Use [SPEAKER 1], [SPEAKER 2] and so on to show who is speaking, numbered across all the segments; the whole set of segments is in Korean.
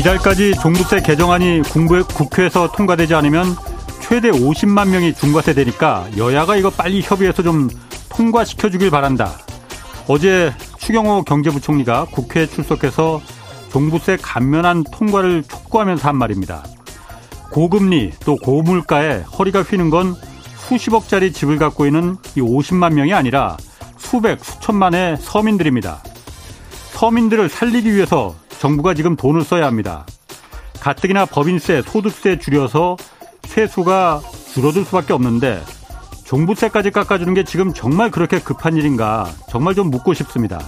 [SPEAKER 1] 이달까지 종부세 개정안이 국회에서 통과되지 않으면 최대 50만 명이 중과세 되니까 여야가 이거 빨리 협의해서 좀 통과시켜 주길 바란다. 어제 추경호 경제부총리가 국회에 출석해서 종부세 감면안 통과를 촉구하면서 한 말입니다. 고금리 또 고물가에 허리가 휘는 건 수십억짜리 집을 갖고 있는 이 50만 명이 아니라 수백, 수천만의 서민들입니다. 서민들을 살리기 위해서 정부가 지금 돈을 써야 합니다. 가뜩이나 법인세, 소득세 줄여서 세수가 줄어들 수밖에 없는데 종부세까지 깎아주는 게 지금 정말 그렇게 급한 일인가 정말 좀 묻고 싶습니다.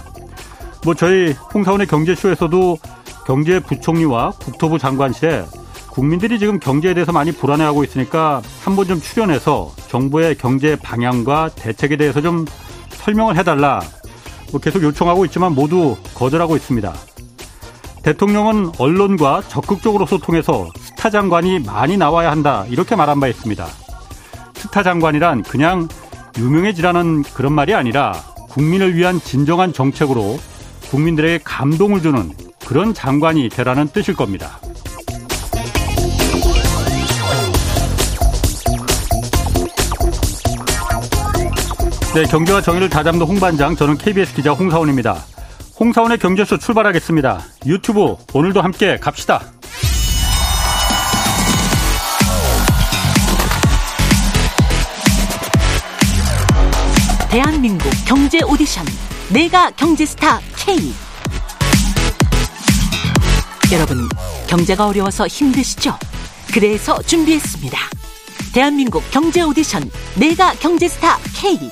[SPEAKER 1] 뭐 저희 홍사원의 경제쇼에서도 경제부총리와 국토부 장관실에 국민들이 지금 경제에 대해서 많이 불안해하고 있으니까 한번 좀 출연해서 정부의 경제 방향과 대책에 대해서 좀 설명을 해달라. 뭐 계속 요청하고 있지만 모두 거절하고 있습니다. 대통령은 언론과 적극적으로 소통해서 스타 장관이 많이 나와야 한다. 이렇게 말한 바 있습니다. 스타 장관이란 그냥 유명해지라는 그런 말이 아니라 국민을 위한 진정한 정책으로 국민들에게 감동을 주는 그런 장관이 되라는 뜻일 겁니다. 네, 경제와 정의를 다잡는 홍반장, 저는 KBS 기자 홍사원입니다. 홍사원의 경제쇼 출발하겠습니다. 유튜브 오늘도 함께 갑시다.
[SPEAKER 2] 대한민국 경제 오디션 내가 경제스타 K 여러분 경제가 어려워서 힘드시죠? 그래서 준비했습니다. 대한민국 경제 오디션 내가 경제스타 K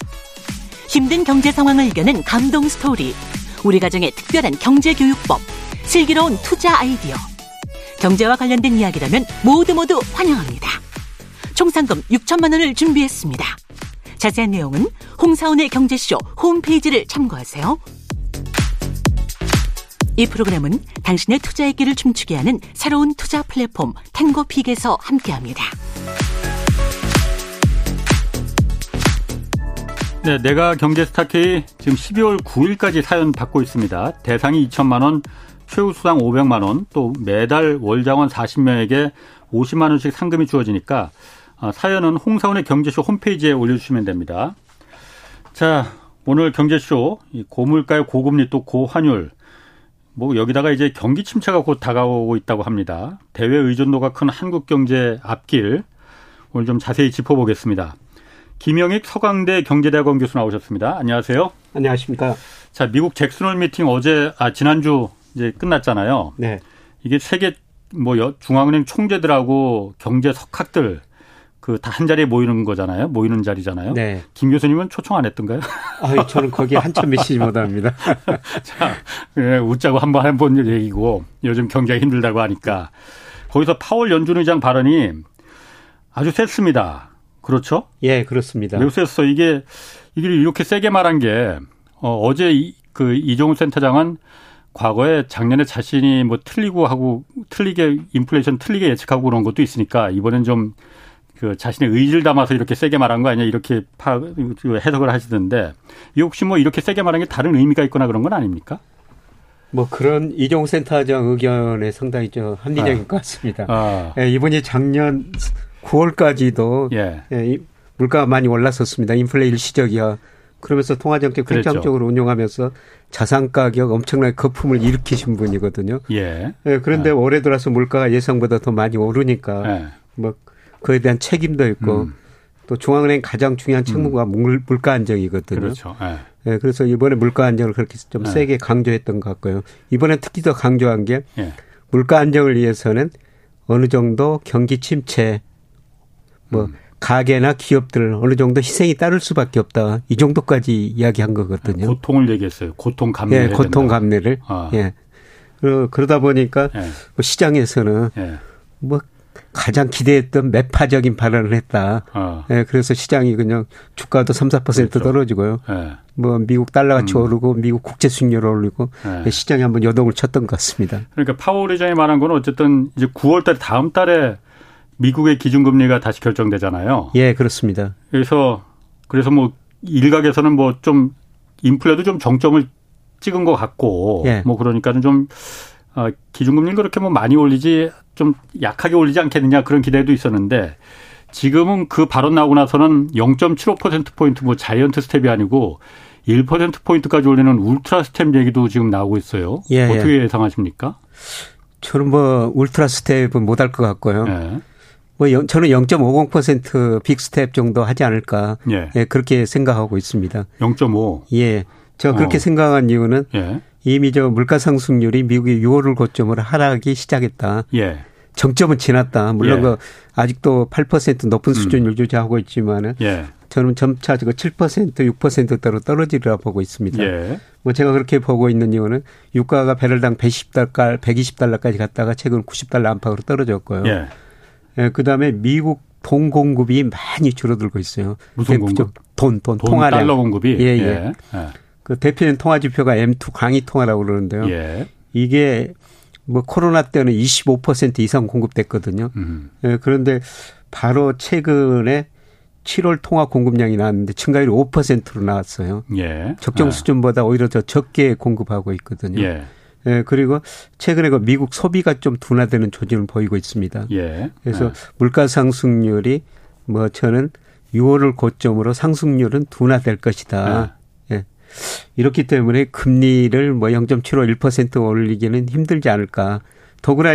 [SPEAKER 2] 힘든 경제 상황을 이겨낸 감동 스토리 우리 가정의 특별한 경제 교육법 슬기로운 투자 아이디어 경제와 관련된 이야기라면 모두 모두 환영합니다. 총 상금 6천만 원을 준비했습니다. 자세한 내용은 홍사훈의 경제쇼 홈페이지를 참고하세요. 이 프로그램은 당신의 투자의 길을 춤추게 하는 새로운 투자 플랫폼 탱고픽에서 함께합니다.
[SPEAKER 1] 네, 내가 경제 스타K 지금 12월 9일까지 사연 받고 있습니다. 대상이 2천만 원, 최우수상 500만 원, 또 매달 월장원 40명에게 50만 원씩 상금이 주어지니까 어, 사연은 홍사원의 경제쇼 홈페이지에 올려주시면 됩니다. 자, 오늘 경제쇼 고물가의 고금리 또 고환율 뭐 여기다가 이제 경기 침체가 곧 다가오고 있다고 합니다. 대외 의존도가 큰 한국 경제 앞길 오늘 좀 자세히 짚어보겠습니다. 김영익 서강대 경제대학원 교수 나오셨습니다. 안녕하세요.
[SPEAKER 3] 안녕하십니까.
[SPEAKER 1] 자, 미국 잭슨홀 미팅 어제 아 지난주 이제 끝났잖아요.
[SPEAKER 3] 네.
[SPEAKER 1] 이게 세계 뭐 중앙은행 총재들하고 경제 석학들 그 다 한 자리에 모이는 거잖아요. 모이는 자리잖아요. 네. 김 교수님은 초청 안 했던가요?
[SPEAKER 3] 아, 저는 거기에 한참 미치지 못합니다.
[SPEAKER 1] 자, 네, 웃자고 한번 한번 얘기고 요즘 경제가 힘들다고 하니까 거기서 파월 연준 의장 발언이 아주 셌습니다. 그렇죠?
[SPEAKER 3] 예, 그렇습니다.
[SPEAKER 1] 매우 셌어. 이게 이게 이렇게 세게 말한 게 어, 어제 이, 그 이종우 센터장은 과거에 작년에 자신이 뭐 틀리고 하고 틀리게 인플레이션 틀리게 예측하고 그런 것도 있으니까 이번엔 좀 그 자신의 의지를 담아서 이렇게 세게 말한 거 아니냐 이렇게 파, 그 해석을 하시던데 이 혹시 뭐 이렇게 세게 말한 게 다른 의미가 있거나 그런 건 아닙니까?
[SPEAKER 3] 뭐 그런 이종 센터장 의견에 상당히 좀 합리적인 아. 것 같습니다. 아. 예, 이번이 작년 9월까지도 예. 예, 물가가 많이 올랐었습니다. 인플레 일시적이야. 그러면서 통화정책 팽창적으로 운용하면서 자산 가격 엄청나게 거품을 일으키신 분이거든요. 예. 예 그런데 아. 올해 들어서 물가가 예상보다 더 많이 오르니까 예. 뭐 그에 대한 책임도 있고 음. 또 중앙은행 가장 중요한 책무가 음. 물가 안정이거든요.
[SPEAKER 1] 그렇죠. 네.
[SPEAKER 3] 네. 그래서 이번에 물가 안정을 그렇게 좀 네. 세게 강조했던 것 같고요. 이번에 특히 더 강조한 게 네. 물가 안정을 위해서는 어느 정도 경기 침체 뭐 음. 가게나 기업들 어느 정도 희생이 따를 수밖에 없다. 이 정도까지 이야기한 거거든요.
[SPEAKER 1] 고통을 얘기했어요. 고통 감내.
[SPEAKER 3] 예, 고통 감내를. 아. 예. 그러다 보니까 예. 뭐 시장에서는 예. 뭐 가장 기대했던 매파적인 발언을 했다. 어. 예, 그래서 시장이 그냥 주가도 3, 4% 그렇죠. 떨어지고요. 예. 뭐 미국 달러가치 음. 오르고 미국 국제 수익률 오르고 예. 시장이 한번 여동을 쳤던 것 같습니다.
[SPEAKER 1] 그러니까 파월 의장이 말한 건 어쨌든 이제 9월 달 다음 달에 미국의 기준금리가 다시 결정되잖아요.
[SPEAKER 3] 예, 그렇습니다.
[SPEAKER 1] 그래서 그래서 뭐 일각에서는 뭐 좀 인플레도 좀 정점을 찍은 것 같고 예. 뭐 그러니까는 좀 어, 기준금리를 그렇게 뭐 많이 올리지 좀 약하게 올리지 않겠느냐 그런 기대도 있었는데 지금은 그 발언 나오고 나서는 0.75%포인트 뭐 giant step이 아니고 1%포인트까지 올리는 ultra step 얘기도 지금 나오고 있어요. 예, 예. 어떻게 예. 예상하십니까?
[SPEAKER 3] 저는 뭐 ultra step은 못할 것 같고요. 예. 뭐 저는 0.50% big step 정도 하지 않을까. 예. 예 그렇게 생각하고 있습니다.
[SPEAKER 1] 0.5.
[SPEAKER 3] 예. 제가 그렇게 어. 생각한 이유는 예. 이미 저 물가 상승률이 미국이 6월을 고점으로 하락이 시작했다. 예. 정점은 지났다. 물론 예. 그 아직도 8% 높은 음. 수준을 음. 유지하고 있지만은 예. 저는 점차 그 7% 6%대로 떨어지리라 보고 있습니다. 예. 뭐 제가 그렇게 보고 있는 이유는 유가가 배럴당 110달러, 120달러까지 갔다가 최근 90달러 안팎으로 떨어졌고요. 예. 예, 그다음에 미국 돈 공급이 많이 줄어들고 있어요.
[SPEAKER 1] 무슨 공급?
[SPEAKER 3] 돈, 돈, 돈 통화량.
[SPEAKER 1] 달러 공급이?
[SPEAKER 3] 예, 예. 예. 예. 그 대표적인 통화 지표가 M2 강의 통화라고 그러는데요. 예. 이게 뭐 코로나 때는 25% 이상 공급됐거든요. 음. 예, 그런데 바로 최근에 7월 통화 공급량이 나왔는데 증가율이 5%로 나왔어요. 예. 적정 예. 수준보다 오히려 더 적게 공급하고 있거든요. 예. 예, 그리고 최근에 그 미국 소비가 좀 둔화되는 조짐을 보이고 있습니다. 예. 그래서 예. 물가 상승률이 뭐 저는 6월을 고점으로 상승률은 둔화될 것이다. 예. 예. 이렇기 때문에 금리를 뭐 0.75, 1% 올리기는 힘들지 않을까. 더구나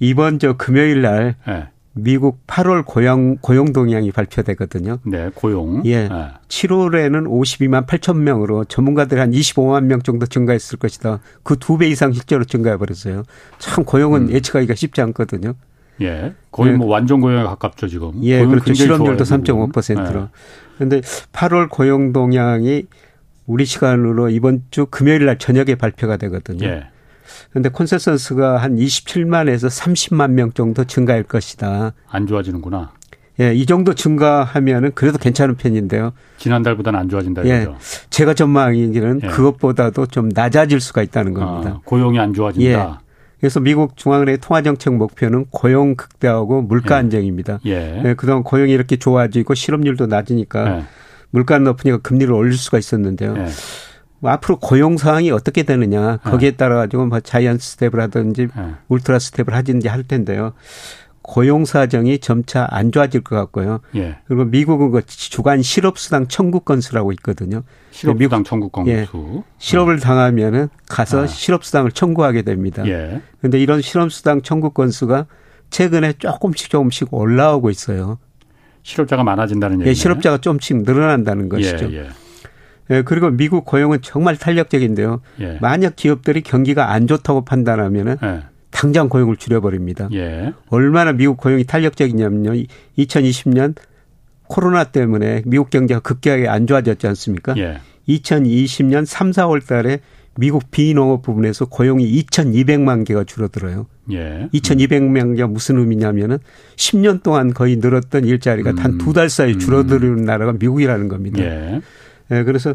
[SPEAKER 3] 이번 저 금요일 날 예. 미국 8월 고용 고용 동향이 발표되거든요.
[SPEAKER 1] 네, 고용.
[SPEAKER 3] 예. 네. 7월에는 52만 8천 명으로 전문가들 한 25만 명 정도 증가했을 것이다. 그 두 배 이상 실제로 증가해 버렸어요. 참 고용은 음. 예측하기가 쉽지 않거든요.
[SPEAKER 1] 예. 거의 예. 뭐 완전 고용에 가깝죠, 지금.
[SPEAKER 3] 예, 그렇죠. 실업률도 3.5%로. 그런데 네. 8월 고용 동향이 우리 시간으로 이번 주 금요일 날 저녁에 발표가 되거든요. 예. 그런데 콘센서스가 한 27만에서 30만 명 정도 증가할 것이다.
[SPEAKER 1] 안 좋아지는구나.
[SPEAKER 3] 예, 이 정도 증가하면은 그래도 괜찮은 편인데요.
[SPEAKER 1] 지난달보다는 안 좋아진다
[SPEAKER 3] 예, 이거죠. 제가 전망하기는 예. 그것보다도 좀 낮아질 수가 있다는 겁니다. 아,
[SPEAKER 1] 고용이 안 좋아진다.
[SPEAKER 3] 예. 그래서 미국 중앙은행 통화정책 목표는 고용 극대화하고 물가 예. 안정입니다. 예. 예. 그동안 고용이 이렇게 좋아지고 실업률도 낮으니까 예. 물가 높으니까 금리를 올릴 수가 있었는데요. 예. 뭐 앞으로 고용 상황이 어떻게 되느냐 거기에 따라 가지고 뭐 자이언트 스텝을 하든지 네. 울트라 스텝을 하든지 할 텐데요. 고용 사정이 점차 안 좋아질 것 같고요. 예. 그리고 미국은 그 주간 실업수당 청구 건수라고 있거든요.
[SPEAKER 1] 실업수당 청구 건수. 예.
[SPEAKER 3] 실업을 당하면은 가서 아. 실업수당을 청구하게 됩니다. 그런데 예. 이런 실업수당 청구 건수가 최근에 조금씩 조금씩 올라오고 있어요.
[SPEAKER 1] 실업자가 많아진다는.
[SPEAKER 3] 예, 실업자가 조금씩 늘어난다는 것이죠. 예, 그리고 미국 고용은 정말 탄력적인데요. 예. 만약 기업들이 경기가 안 좋다고 판단하면은 예. 당장 고용을 줄여버립니다. 예. 얼마나 미국 고용이 탄력적이냐면요. 2020년 코로나 때문에 미국 경제가 급격하게 안 좋아졌지 않습니까? 예. 2020년 3, 4월 달에 미국 비농업 부분에서 고용이 2,200만 개가 줄어들어요. 예. 2,200만 개가 무슨 의미냐면은 10년 동안 거의 늘었던 일자리가 음. 단두 달 사이에 줄어드는 음. 나라가 미국이라는 겁니다. 예. 예, 그래서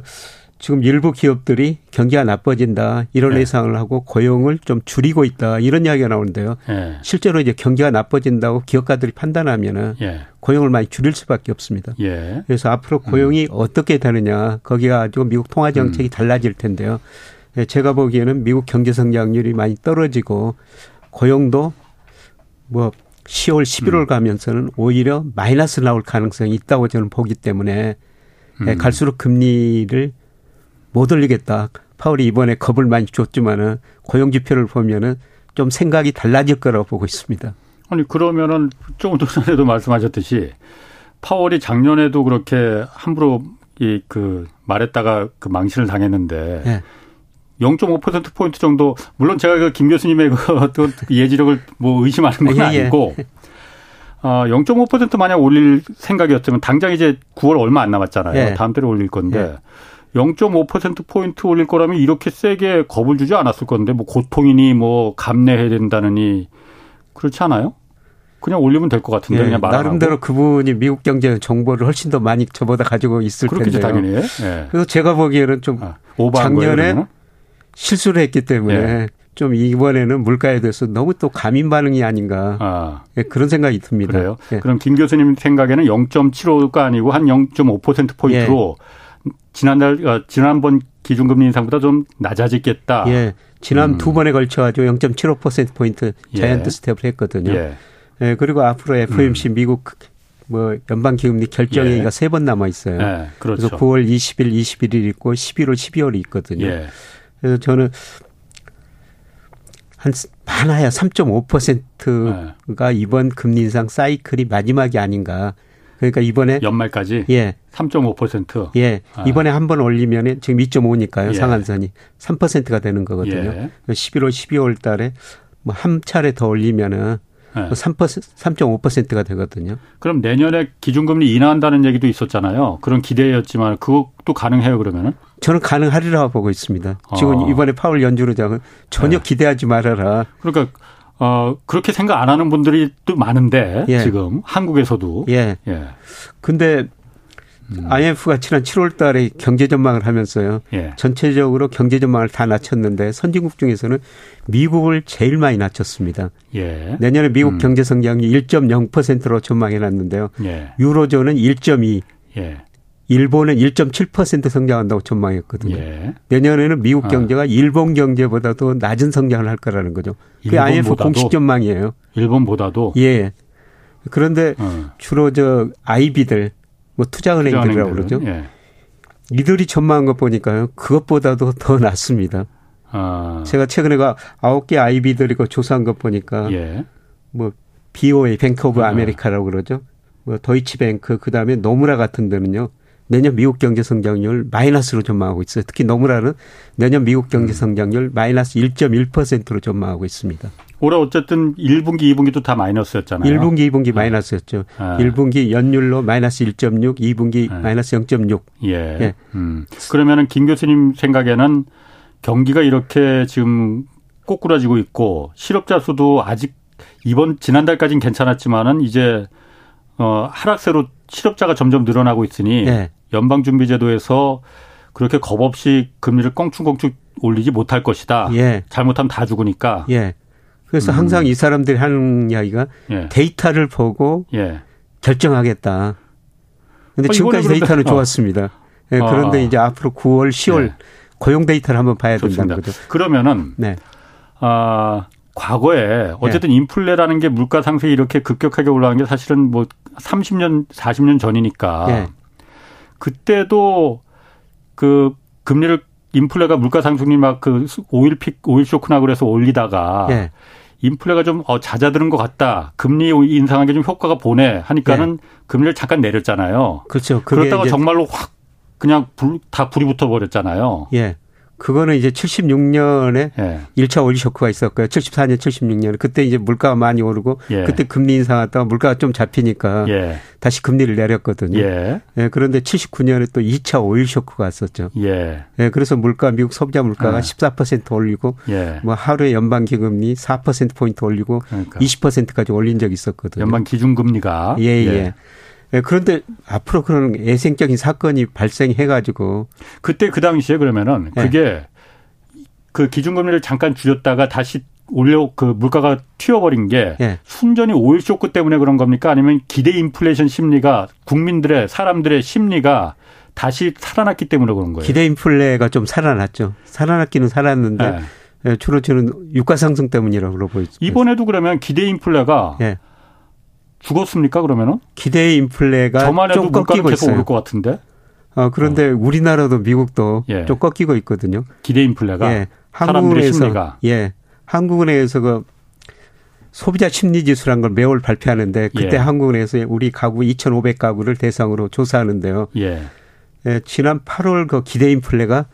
[SPEAKER 3] 지금 일부 기업들이 경기가 나빠진다 이런 네. 예상을 하고 고용을 좀 줄이고 있다 이런 이야기가 나오는데요. 네. 실제로 이제 경기가 나빠진다고 기업가들이 판단하면은 네. 고용을 많이 줄일 수밖에 없습니다. 예. 그래서 앞으로 고용이 음. 어떻게 되느냐 거기가 가지고 미국 통화 정책이 음. 달라질 텐데요. 예, 제가 보기에는 미국 경제 성장률이 많이 떨어지고 고용도 뭐 10월, 11월 음. 가면서는 오히려 마이너스 나올 가능성이 있다고 저는 보기 때문에 예, 음. 갈수록 금리를 못 올리겠다. 파월이 이번에 겁을 많이 줬지만은 고용 지표를 보면은 좀 생각이 달라질 거라고 보고 있습니다.
[SPEAKER 1] 아니 그러면은 조금 전에도 말씀하셨듯이 파월이 작년에도 그렇게 함부로 이 그 말했다가 그 망신을 당했는데 네. 0.5% 포인트 정도 물론 제가 그 김 교수님의 그 예지력을 뭐 의심하는 건 예, 예. 아니고 예. 어, 0.5% 만약 올릴 생각이었으면 당장 이제 9월 얼마 안 남았잖아요. 예. 다음 달에 올릴 건데 예. 0.5%포인트 올릴 거라면 이렇게 세게 겁을 주지 않았을 건데 뭐 고통이니 뭐 감내해야 된다느니 그렇지 않아요? 그냥 올리면 될 것 같은데 예, 그냥 말
[SPEAKER 3] 나름대로 그분이 미국 경제 정보를 훨씬 더 많이 저보다 가지고 있을 텐데요.
[SPEAKER 1] 당연히.
[SPEAKER 3] 예. 그래서 제가 보기에는 좀 아, 작년에 거예요, 실수를 했기 때문에 예. 좀 이번에는 물가에 대해서 너무 또 감인 반응이 아닌가 아. 예, 그런 생각이 듭니다.
[SPEAKER 1] 그래요? 예. 그럼 김 교수님 생각에는 0.75가 아니고 한 0.5% 포인트로 예. 지난달 어, 지난번 기준금리 인상보다 좀 낮아지겠다.
[SPEAKER 3] 예. 지난 음. 두 번에 걸쳐 가지고 0.75% 포인트 자이언트 예. 스텝을 했거든요. 예. 예. 그리고 앞으로 FOMC 음. 미국 뭐 연방 기금리 결정회의가 예. 세번 남아 있어요. 예. 그렇죠. 그래서 9월 20일, 21일 있고 11월, 12월이 있거든요. 예. 그래서 저는 한 많아야 3.5%가 네. 이번 금리 인상 사이클이 마지막이 아닌가. 그러니까 이번에
[SPEAKER 1] 연말까지 예. 3.5%.
[SPEAKER 3] 예. 아. 이번에 한 번 올리면은 지금 2.5니까요. 예. 상한선이 3%가 되는 거거든요. 예. 11월 12월 달에 뭐 한 차례 더 올리면은 네. 3% 3.5%가 되거든요.
[SPEAKER 1] 그럼 내년에 기준금리 인하한다는 얘기도 있었잖아요. 그런 기대였지만 그것도 가능해요 그러면은?
[SPEAKER 3] 저는 가능하리라고 보고 있습니다. 지금 어. 이번에 파월 연준의장은 전혀 네. 기대하지 말아라.
[SPEAKER 1] 그러니까 어 그렇게 생각 안 하는 분들이 또 많은데 예. 지금 한국에서도
[SPEAKER 3] 예. 예. 근데 음. IMF가 지난 7월 달에 경제 전망을 하면서요. 예. 전체적으로 경제 전망을 다 낮췄는데 선진국 중에서는 미국을 제일 많이 낮췄습니다. 예. 내년에 미국 음. 경제 성장률 1.0%로 전망해 놨는데요. 예. 유로존은 1.2. 예. 일본은 1.7% 성장한다고 전망했거든요. 예. 내년에는 미국 아. 경제가 아. 일본 경제보다도 낮은 성장을 할 거라는 거죠. 그게 IMF 공식 전망이에요.
[SPEAKER 1] 일본보다도
[SPEAKER 3] 예. 그런데 어. 주로 저 IB들 뭐 투자은행들이라고 그러죠. 예. 이들이 전망한 것 보니까요. 그것보다도 더 낮습니다. 아. 제가 최근에 가 아홉 개 IB들이 그 조사한 것 보니까 예. 뭐 BOA Bank of America라고 그러죠. 뭐 도이치뱅크 그다음에 노무라 같은 데는요. 내년 미국 경제 성장률 마이너스로 전망하고 있어요. 특히 노무라는 내년 미국 경제 음. 성장률 마이너스 1.1%로 전망하고 있습니다.
[SPEAKER 1] 올해 어쨌든 1분기, 2분기도 다 마이너스였잖아요.
[SPEAKER 3] 1분기, 2분기 네. 마이너스였죠. 아. 1분기 연율로 마이너스 1.6, 2분기 네. 마이너스 0.6. 예.
[SPEAKER 1] 예. 음. 그러면은 김 교수님 생각에는 경기가 이렇게 지금 꼬꾸라지고 있고 실업자 수도 아직 이번 지난달까지는 괜찮았지만은 이제 어 하락세로 실업자가 점점 늘어나고 있으니 네. 연방준비제도에서 그렇게 겁 없이 금리를 껑충껑충 올리지 못할 것이다. 예. 잘못하면 다 죽으니까.
[SPEAKER 3] 예. 그래서 음. 항상 이 사람들이 하는 이야기가 예. 데이터를 보고 예. 결정하겠다. 근데 아, 지금까지 데이터는 어. 좋았습니다. 예, 그런데 아. 이제 앞으로 9월, 10월 예. 고용 데이터를 한번 봐야. 된다는 거죠.
[SPEAKER 1] 그러면은 네. 아, 과거에 어쨌든 네. 인플레라는 게 물가 상승이 이렇게 급격하게 올라간 게 사실은 뭐 30년, 40년 전이니까 네. 그때도 그 금리를 인플레가 물가 상승이 막 그 oil peak 오일 쇼크나 그래서 올리다가 네. 인플레가 좀 어, 잦아드는 것 같다. 금리 인상한 게 좀 효과가 보네 하니까는 네. 금리를 잠깐 내렸잖아요.
[SPEAKER 3] 그렇죠.
[SPEAKER 1] 그러다가 정말로 확 그냥 불, 다 불이 붙어 버렸잖아요.
[SPEAKER 3] 예. 그거는 이제 76년에 예. 1차 오일 쇼크가 있었고요. 74년, 76년. 그때 이제 물가가 많이 오르고 예. 그때 금리 인상하다가 물가가 좀 잡히니까 예. 다시 금리를 내렸거든요. 예. 예. 그런데 79년에 또 2차 오일 쇼크가 왔었죠. 예. 예. 그래서 물가 미국 소비자 물가가 14% 예. 오르고 예. 뭐 하루에 연방 기금 금리 4% 포인트 올리고 그러니까. 20%까지 올린 적이 있었거든요.
[SPEAKER 1] 연방 기준 금리가
[SPEAKER 3] 예, 예. 예, 그런데 앞으로 그런 예생적인 사건이 발생해 가지고
[SPEAKER 1] 그때 그 당시에 그러면은 예. 그게 그 기준금리를 잠깐 줄였다가 다시 올려 그 물가가 튀어버린 게 예. 순전히 오일 쇼크 때문에 그런 겁니까? 아니면 기대 인플레이션 심리가 국민들의 사람들의 심리가 다시 살아났기 때문에 그런 거예요.
[SPEAKER 3] 기대 인플레가 좀 살아났죠. 살아났기는 살았는데 예. 주로 저는 유가 상승 때문이라고 있습니다.
[SPEAKER 1] 이번에도 그러면 기대 인플레가 예. 죽었습니까 그러면은?
[SPEAKER 3] 기대 인플레가 좀 꺾이고 계속 있어요.
[SPEAKER 1] 오를 것 같은데.
[SPEAKER 3] 어, 그런데 어. 우리나라도 미국도 예. 좀 꺾이고 있거든요.
[SPEAKER 1] 기대 인플레가 예. 한국은행에서
[SPEAKER 3] 예. 한국은행에서 그 소비자 심리 지수란 걸 매월 발표하는데 그때 예. 한국은행에서 우리 가구 2,500 가구를 대상으로 조사하는데요. 예. 예. 지난 8월 그 기대 인플레가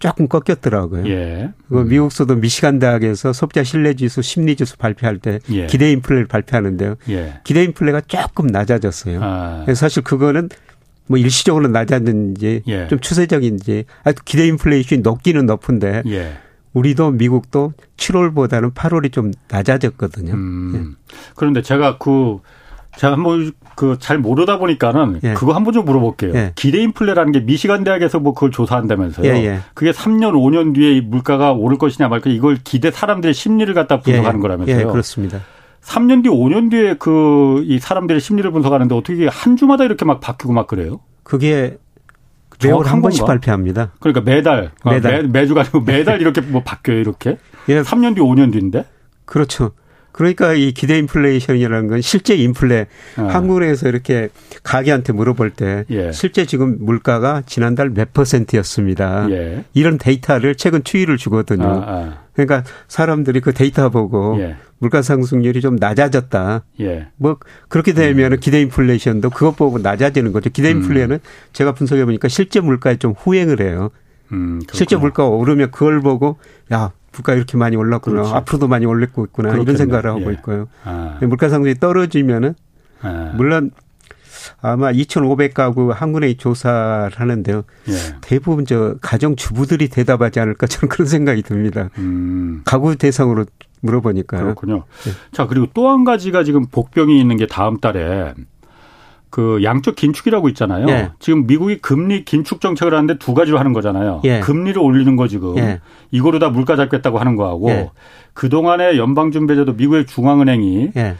[SPEAKER 3] 조금 꺾였더라고요. 예. 그 미국서도 미시간 대학에서 소비자 신뢰 지수 심리 지수 발표할 때 예. 기대 인플레를 발표하는데요. 예. 기대 인플레가 조금 낮아졌어요. 아. 사실 그거는 뭐 일시적으로 낮았는지 예. 좀 추세적인지 아 기대 인플레이션이 높기는 높은데 예. 우리도 미국도 7월보다는 8월이 좀 낮아졌거든요. 음.
[SPEAKER 1] 예. 그런데 제가 그 제가 한번 그 잘 모르다 보니까는 예. 그거 한 번 좀 물어볼게요. 예. 기대 인플레라는 게 미시간 대학에서 뭐 그걸 조사한다면서요. 예, 예. 그게 3년 5년 뒤에 물가가 오를 것이냐 말까 이걸 기대 사람들의 심리를 갖다 분석하는 예, 거라면서요. 예,
[SPEAKER 3] 그렇습니다.
[SPEAKER 1] 3년 뒤, 5년 뒤에 그 이 사람들의 심리를 분석하는데 어떻게 한 주마다 이렇게 막 바뀌고 막 그래요?
[SPEAKER 3] 그게 매월 한 번씩 발표합니다.
[SPEAKER 1] 그러니까 매달, 아, 매달. 매, 매주가 아니고 매달 이렇게 뭐 바뀌어요, 이렇게? 예. 3년 뒤, 5년 뒤인데?
[SPEAKER 3] 그렇죠. 그러니까 이 기대 인플레이션이라는 건 실제 인플레 아. 한국에서 이렇게 가계한테 물어볼 때 예. 실제 지금 물가가 지난달 몇 퍼센트였습니다. 예. 이런 데이터를 최근 추이를 주거든요. 아, 아. 그러니까 사람들이 그 데이터 보고 예. 물가 상승률이 좀 낮아졌다. 예. 뭐 그렇게 되면 음. 기대 인플레이션도 그것 보고 낮아지는 거죠. 기대 인플레는 음. 제가 분석해 보니까 실제 물가에 좀 후행을 해요. 음, 실제 물가가 오르면 그걸 보고 야 물가 이렇게 많이 올랐구나. 그렇죠. 앞으로도 많이 올리고 있구나. 그렇겠네. 이런 생각을 하고 예. 있고요. 아. 물가 상승이 떨어지면은 아. 물론 아마 2,500가구 한국은행이 조사를 하는데요. 예. 대부분 저 가정 주부들이 대답하지 않을까 저는 그런 생각이 듭니다. 음. 가구 대상으로 물어보니까요.
[SPEAKER 1] 그렇군요. 네. 자 그리고 또 한 가지가 지금 복병이 있는 게 다음 달에 그 양적 긴축이라고 있잖아요. 예. 지금 미국이 금리 긴축 정책을 하는데 두 가지로 하는 거잖아요. 예. 금리를 올리는 거 지금 예. 이거로 다 물가 잡겠다고 하는 거하고 예. 그 동안에 연방준비제도 미국의 중앙은행이 예.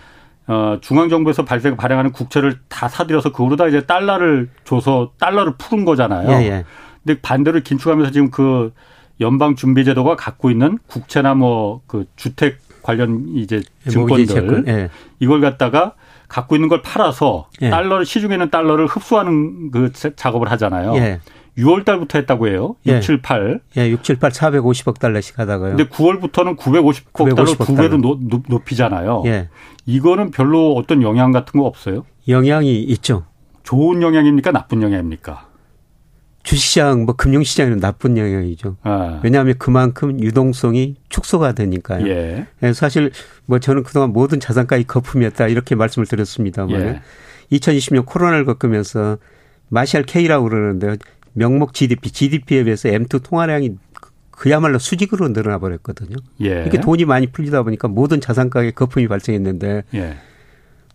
[SPEAKER 1] 어, 중앙정부에서 발생 발행하는 국채를 다 사들여서 그거로 다 이제 달러를 줘서 달러를 푸는 거잖아요. 예, 근데 반대로 긴축하면서 지금 그 연방준비제도가 갖고 있는 국채나 뭐 그 주택 관련 이제 증권들 이걸 갖다가 갖고 있는 걸 팔아서 예. 달러를 시중에 있는 달러를 흡수하는 그 작업을 하잖아요. 예. 6월 달부터 했다고 해요. 6, 예. 7, 8.
[SPEAKER 3] 예, 6, 7, 8 450억 달러씩 하다가요.
[SPEAKER 1] 근데 9월부터는 950억, 950억 달러 두 배로 높, 높이잖아요. 예. 이거는 별로 어떤 영향 같은 거 없어요?
[SPEAKER 3] 영향이 있죠.
[SPEAKER 1] 좋은 영향입니까? 나쁜 영향입니까?
[SPEAKER 3] 주식시장, 뭐 금융시장에는 나쁜 영향이죠. 아. 왜냐하면 그만큼 유동성이 축소가 되니까요. 예. 예. 사실 뭐 저는 그동안 모든 자산가의 거품이었다 이렇게 말씀을 드렸습니다만 예. 2020년 코로나를 겪으면서 마샬 K라고 그러는데요. 명목 GDP, GDP에 비해서 M2 통화량이 그야말로 수직으로 늘어나 버렸거든요. 예. 이렇게 돈이 많이 풀리다 보니까 모든 자산가에 거품이 발생했는데 예.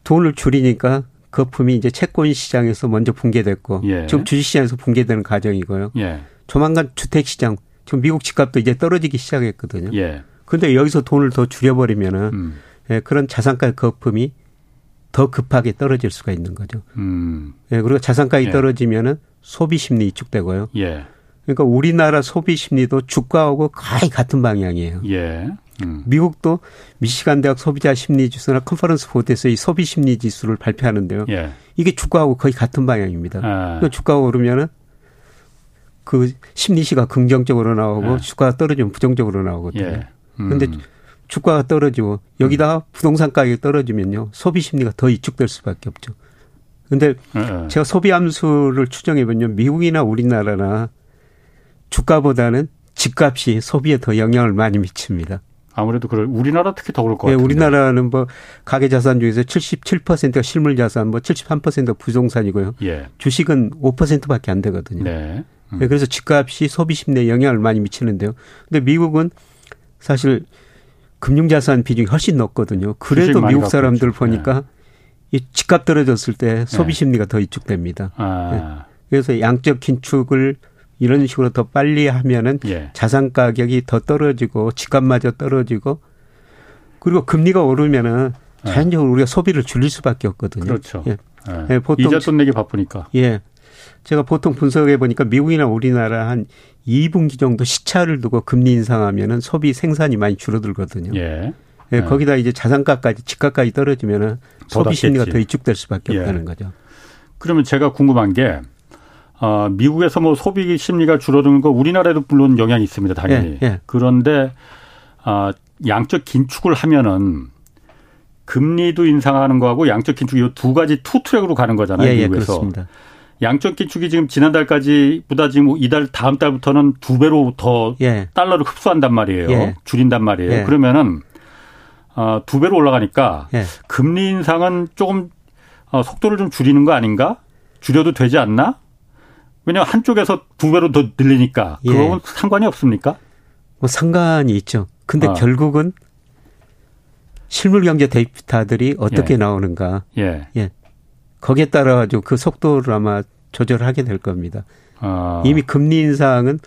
[SPEAKER 3] 돈을 줄이니까 거품이 이제 채권 시장에서 먼저 붕괴됐고 예. 지금 주식 시장에서 붕괴되는 과정이고요. 예. 조만간 주택 시장 지금 미국 집값도 이제 떨어지기 시작했거든요. 예. 그런데 여기서 돈을 더 줄여버리면은 음. 예, 그런 자산가 거품이 더 급하게 떨어질 수가 있는 거죠. 음. 예, 그리고 자산가이 예. 떨어지면은 소비 심리 위축되고요. 예. 그러니까 우리나라 소비 심리도 주가하고 거의 같은 방향이에요. 예. 음. 미국도 미시간 대학 소비자 심리 지수나 컨퍼런스 보드에서 이 소비 심리 지수를 발표하는데요. 예. 이게 주가하고 거의 같은 방향입니다. 아. 그러니까 주가가 오르면은 그 심리시가 긍정적으로 나오고 예. 주가가 떨어지면 부정적으로 나오거든요. 예. 음. 그런데 주가가 떨어지고 여기다가 음. 부동산 가격이 떨어지면요. 소비 심리가 더 위축될 수밖에 없죠. 근데 예, 예. 제가 소비 함수를 추정해 보면 미국이나 우리나라나 주가보다는 집값이 소비에 더 영향을 많이 미칩니다.
[SPEAKER 1] 아무래도 그럴 우리나라 특히 더 그럴 것 같아요.
[SPEAKER 3] 네, 우리나라는 뭐 가계 자산 중에서 77%가 실물 자산, 뭐 73%가 부동산이고요. 예. 주식은 5%밖에 안 되거든요. 네. 음. 네, 그래서 집값이 소비 심리에 영향을 많이 미치는데요. 근데 미국은 사실 금융 자산 비중이 훨씬 높거든요. 그래도 미국 사람들 보니까 네. 이 집값 떨어졌을 때 소비 네. 심리가 더 위축됩니다. 아. 네. 그래서 양적 긴축을 이런 식으로 더 빨리 하면은 예. 자산 가격이 더 떨어지고 집값마저 떨어지고 그리고 금리가 오르면은 예. 자연적으로 우리가 소비를 줄일 수밖에 없거든요.
[SPEAKER 1] 그렇죠. 예. 예. 예 보통 이자 돈 내기 바쁘니까.
[SPEAKER 3] 예. 제가 보통 분석해 보니까 미국이나 우리나라 한 2분기 정도 시차를 두고 금리 인상하면은 소비 생산이 많이 줄어들거든요. 예. 예, 예. 거기다 이제 자산가까지 집값까지 떨어지면은 소비 심리가 더 위축될 수밖에 예. 없다는 거죠.
[SPEAKER 1] 그러면 제가 궁금한 게 어, 미국에서 뭐 소비 심리가 줄어드는 거 우리나라에도 물론 영향이 있습니다, 당연히. 예, 예. 그런데 어, 양적 긴축을 하면은 금리도 인상하는 거하고 양적 긴축 이 두 가지 two track으로 가는 거잖아요, 예, 예 미국에서. 그렇습니다. 양적 긴축이 지금 지난달까지보다 지금 이달 다음 달부터는 두 배로 더 예. 달러를 흡수한단 말이에요. 예. 줄인단 말이에요. 그러면은 어, 두 배로 올라가니까 금리 인상은 조금 어, 속도를 좀 줄이는 거 아닌가? 줄여도 되지 않나? 왜냐하면 한쪽에서 두 배로 더 늘리니까 예. 그건 상관이 없습니까?
[SPEAKER 3] 뭐 상관이 있죠. 근데 어. 결국은 실물 경제 데이터들이 어떻게 예. 나오는가. 예. 예. 거기에 따라 가지고 그 속도를 아마 조절하게 될 겁니다. 어. 이미 금리 인상은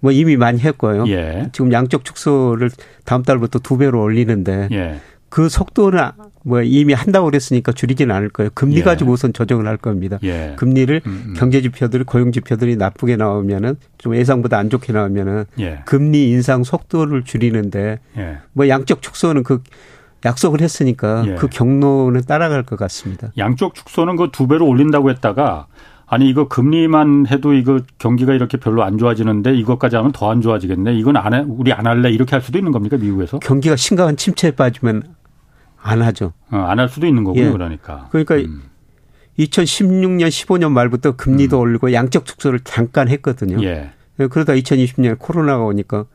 [SPEAKER 3] 뭐 이미 많이 했고요. 예. 지금 양적 축소를 다음 달부터 두 배로 올리는데 예. 그 속도는 뭐 이미 한다고 그랬으니까 줄이지는 않을 거예요. 금리 예. 가지고 우선 조정을 할 겁니다. 예. 금리를 음, 음. 경제 지표들, 고용 지표들이 나쁘게 나오면은 좀 예상보다 안 좋게 나오면은 예. 금리 인상 속도를 줄이는데 예. 뭐 양적 축소는 그 약속을 했으니까 예. 그 경로는 따라갈 것 같습니다.
[SPEAKER 1] 양쪽 축소는 그 두 배로 올린다고 했다가 아니 이거 금리만 해도 이거 경기가 이렇게 별로 안 좋아지는데 이것까지 하면 더 안 좋아지겠네. 이건 안 해, 우리 안 할래 이렇게 할 수도 있는 겁니까 미국에서?
[SPEAKER 3] 경기가 심각한 침체에 빠지면 안 하죠.
[SPEAKER 1] 어, 안할 수도 있는 거군요, 예. 그러니까.
[SPEAKER 3] 그러니까 음. 2016년, 15년 말부터 금리도 음. 올리고 양적 축소를 잠깐 했거든요. 예. 예 그러다 2020년 코로나가 오니까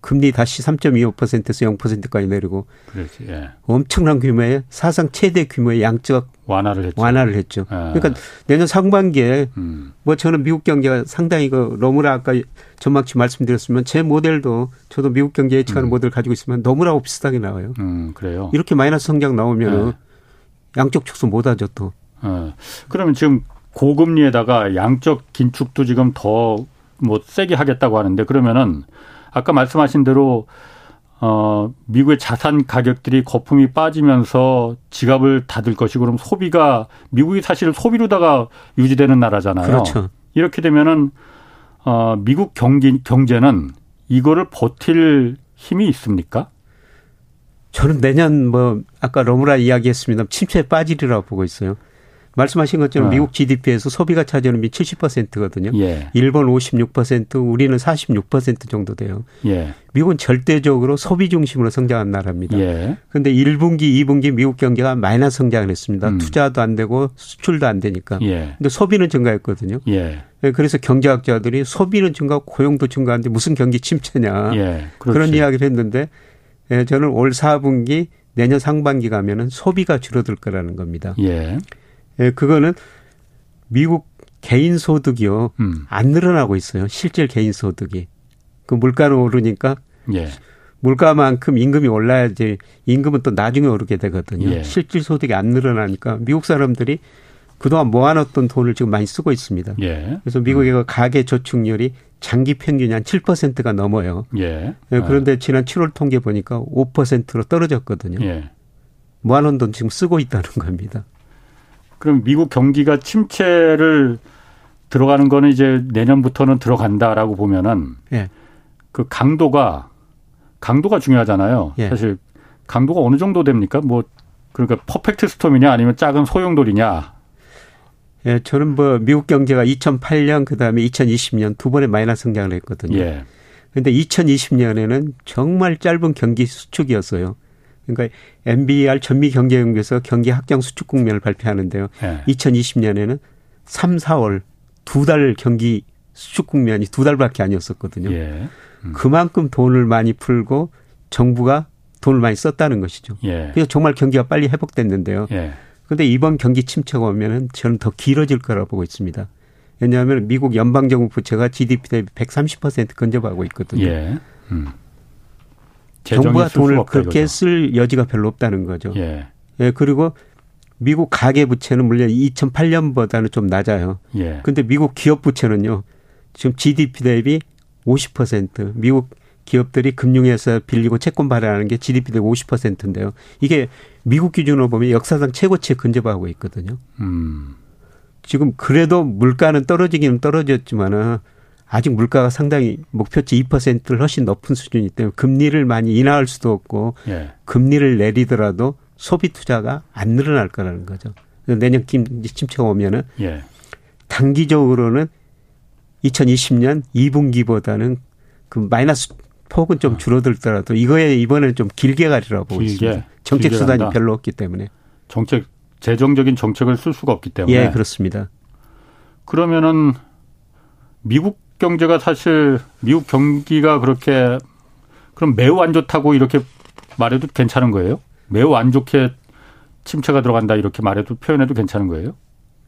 [SPEAKER 3] 금리 다시 3.25%에서 0%까지 내리고 그렇지, 예. 엄청난 규모의 사상 최대 규모의 양적
[SPEAKER 1] 완화를 했죠.
[SPEAKER 3] 완화를 했죠. 예. 그러니까 내년 상반기에 음. 뭐 저는 미국 경제가 상당히 그 너무나 아까 전망치 말씀드렸으면 제 모델도 저도 미국 경제 예측하는 음. 모델 가지고 있으면 너무나고 비슷하게 나와요.
[SPEAKER 1] 음, 그래요.
[SPEAKER 3] 이렇게 마이너스 성장 나오면 예. 양적 축소 못 하죠 또.
[SPEAKER 1] 예. 그러면 지금 고금리에다가 양적 긴축도 지금 더 뭐 세게 하겠다고 하는데 그러면은 아까 말씀하신 대로 어, 미국의 자산 가격들이 거품이 빠지면서 지갑을 닫을 것이고 그럼 소비가 미국이 사실 소비로다가 유지되는 나라잖아요.
[SPEAKER 3] 그렇죠.
[SPEAKER 1] 이렇게 되면은 어, 미국 경기 경제는 이거를 버틸 힘이 있습니까?
[SPEAKER 3] 저는 내년 뭐 아까 로무라 이야기했습니다. 침체에 빠지리라고 보고 있어요. 말씀하신 것처럼 어. 미국 GDP에서 소비가 차지하는 비 70%거든요. 예. 일본 56%, 우리는 46% 정도 돼요. 예. 미국은 절대적으로 소비 중심으로 성장한 나라입니다. 그런데 예. 1분기, 2분기 미국 경제가 마이너스 성장을 했습니다. 음. 투자도 안 되고 수출도 안 되니까. 예. 근데 소비는 증가했거든요. 예. 예. 그래서 경제학자들이 소비는 증가하고 고용도 증가하는데 무슨 경기 침체냐. 예. 그런 이야기를 했는데 예, 저는 올 4분기 내년 상반기 가면은 소비가 줄어들 거라는 겁니다. 예. 예, 그거는 미국 개인 소득이요. 음. 안 늘어나고 있어요. 실질 개인 소득이. 그 물가는 오르니까 예. 물가만큼 임금이 올라야지 임금은 또 나중에 오르게 되거든요. 예. 실질 소득이 안 늘어나니까 미국 사람들이 그동안 모아놨던 돈을 지금 많이 쓰고 있습니다. 예. 그래서 미국의 음. 가계 저축률이 장기 평균이 한 7%가 넘어요. 예. 예. 그런데 지난 7월 통계 보니까 5%로 떨어졌거든요. 예. 모아놓은 돈 지금 쓰고 있다는 겁니다.
[SPEAKER 1] 그럼 미국 경기가 침체를 들어가는 거는 이제 내년부터는 들어간다라고 보면은 예. 그 강도가 강도가 중요하잖아요. 예. 사실 강도가 어느 정도 됩니까? 뭐 그러니까 퍼펙트 스톰이냐 아니면 작은 소용돌이냐.
[SPEAKER 3] 예, 저는 뭐 미국 경제가 2008년 그다음에 2020년 두 번의 마이너스 성장을 했거든요. 예. 근데 2020년에는 정말 짧은 경기 수축이었어요. 그러니까 MBR 전미 경제 연구에서 경기 확장 수축 국면을 발표하는데요. 네. 2020년에는 3, 4월 두 달 경기 수축 국면이 두 달밖에 아니었었거든요. 예. 음. 그만큼 돈을 많이 풀고 정부가 돈을 많이 썼다는 것이죠. 예. 그래서 정말 경기가 빨리 회복됐는데요. 그런데 예. 이번 경기 침체가 오면은 저는 더 길어질 거라고 보고 있습니다. 왜냐하면 미국 연방정부 부채가 GDP 대비 130% 근접하고 있거든요. 예. 음. 정부가 돈을 그렇게. 쓸 여지가 별로 없다는 거죠. 예. 예. 그리고 미국 가계 부채는 물론 2008년보다는 좀 낮아요. 예. 근데 미국 기업 부채는요. 지금 GDP 대비 50% 미국 기업들이 금융에서 빌리고 채권 발행하는 게 GDP 대비 50%인데요. 이게 미국 기준으로 보면 역사상 최고치에 근접하고 있거든요. 음. 지금 그래도 물가는 떨어지기는 떨어졌지만은 아직 물가가 상당히 목표치 2%를 훨씬 높은 수준이기 때문에 금리를 많이 인하할 수도 없고 예. 금리를 내리더라도 소비 투자가 안 늘어날 거라는 거죠. 내년 침체가 오면은 예. 단기적으로는 2020년 2분기보다는 그 마이너스 폭은 좀 아. 줄어들더라도 이거에 이번에는 좀 길게 가리라고 보고 있습니다. 정책 수단이 간다. 별로 없기 때문에.
[SPEAKER 1] 정책 재정적인 정책을 쓸 수가 없기 때문에.
[SPEAKER 3] 예, 그렇습니다.
[SPEAKER 1] 그러면은 미국 경제가 사실 미국 경기가 그렇게 그럼 매우 안 좋다고 이렇게 말해도 괜찮은 거예요? 매우 안 좋게 침체가 들어간다 이렇게 말해도 표현해도 괜찮은 거예요?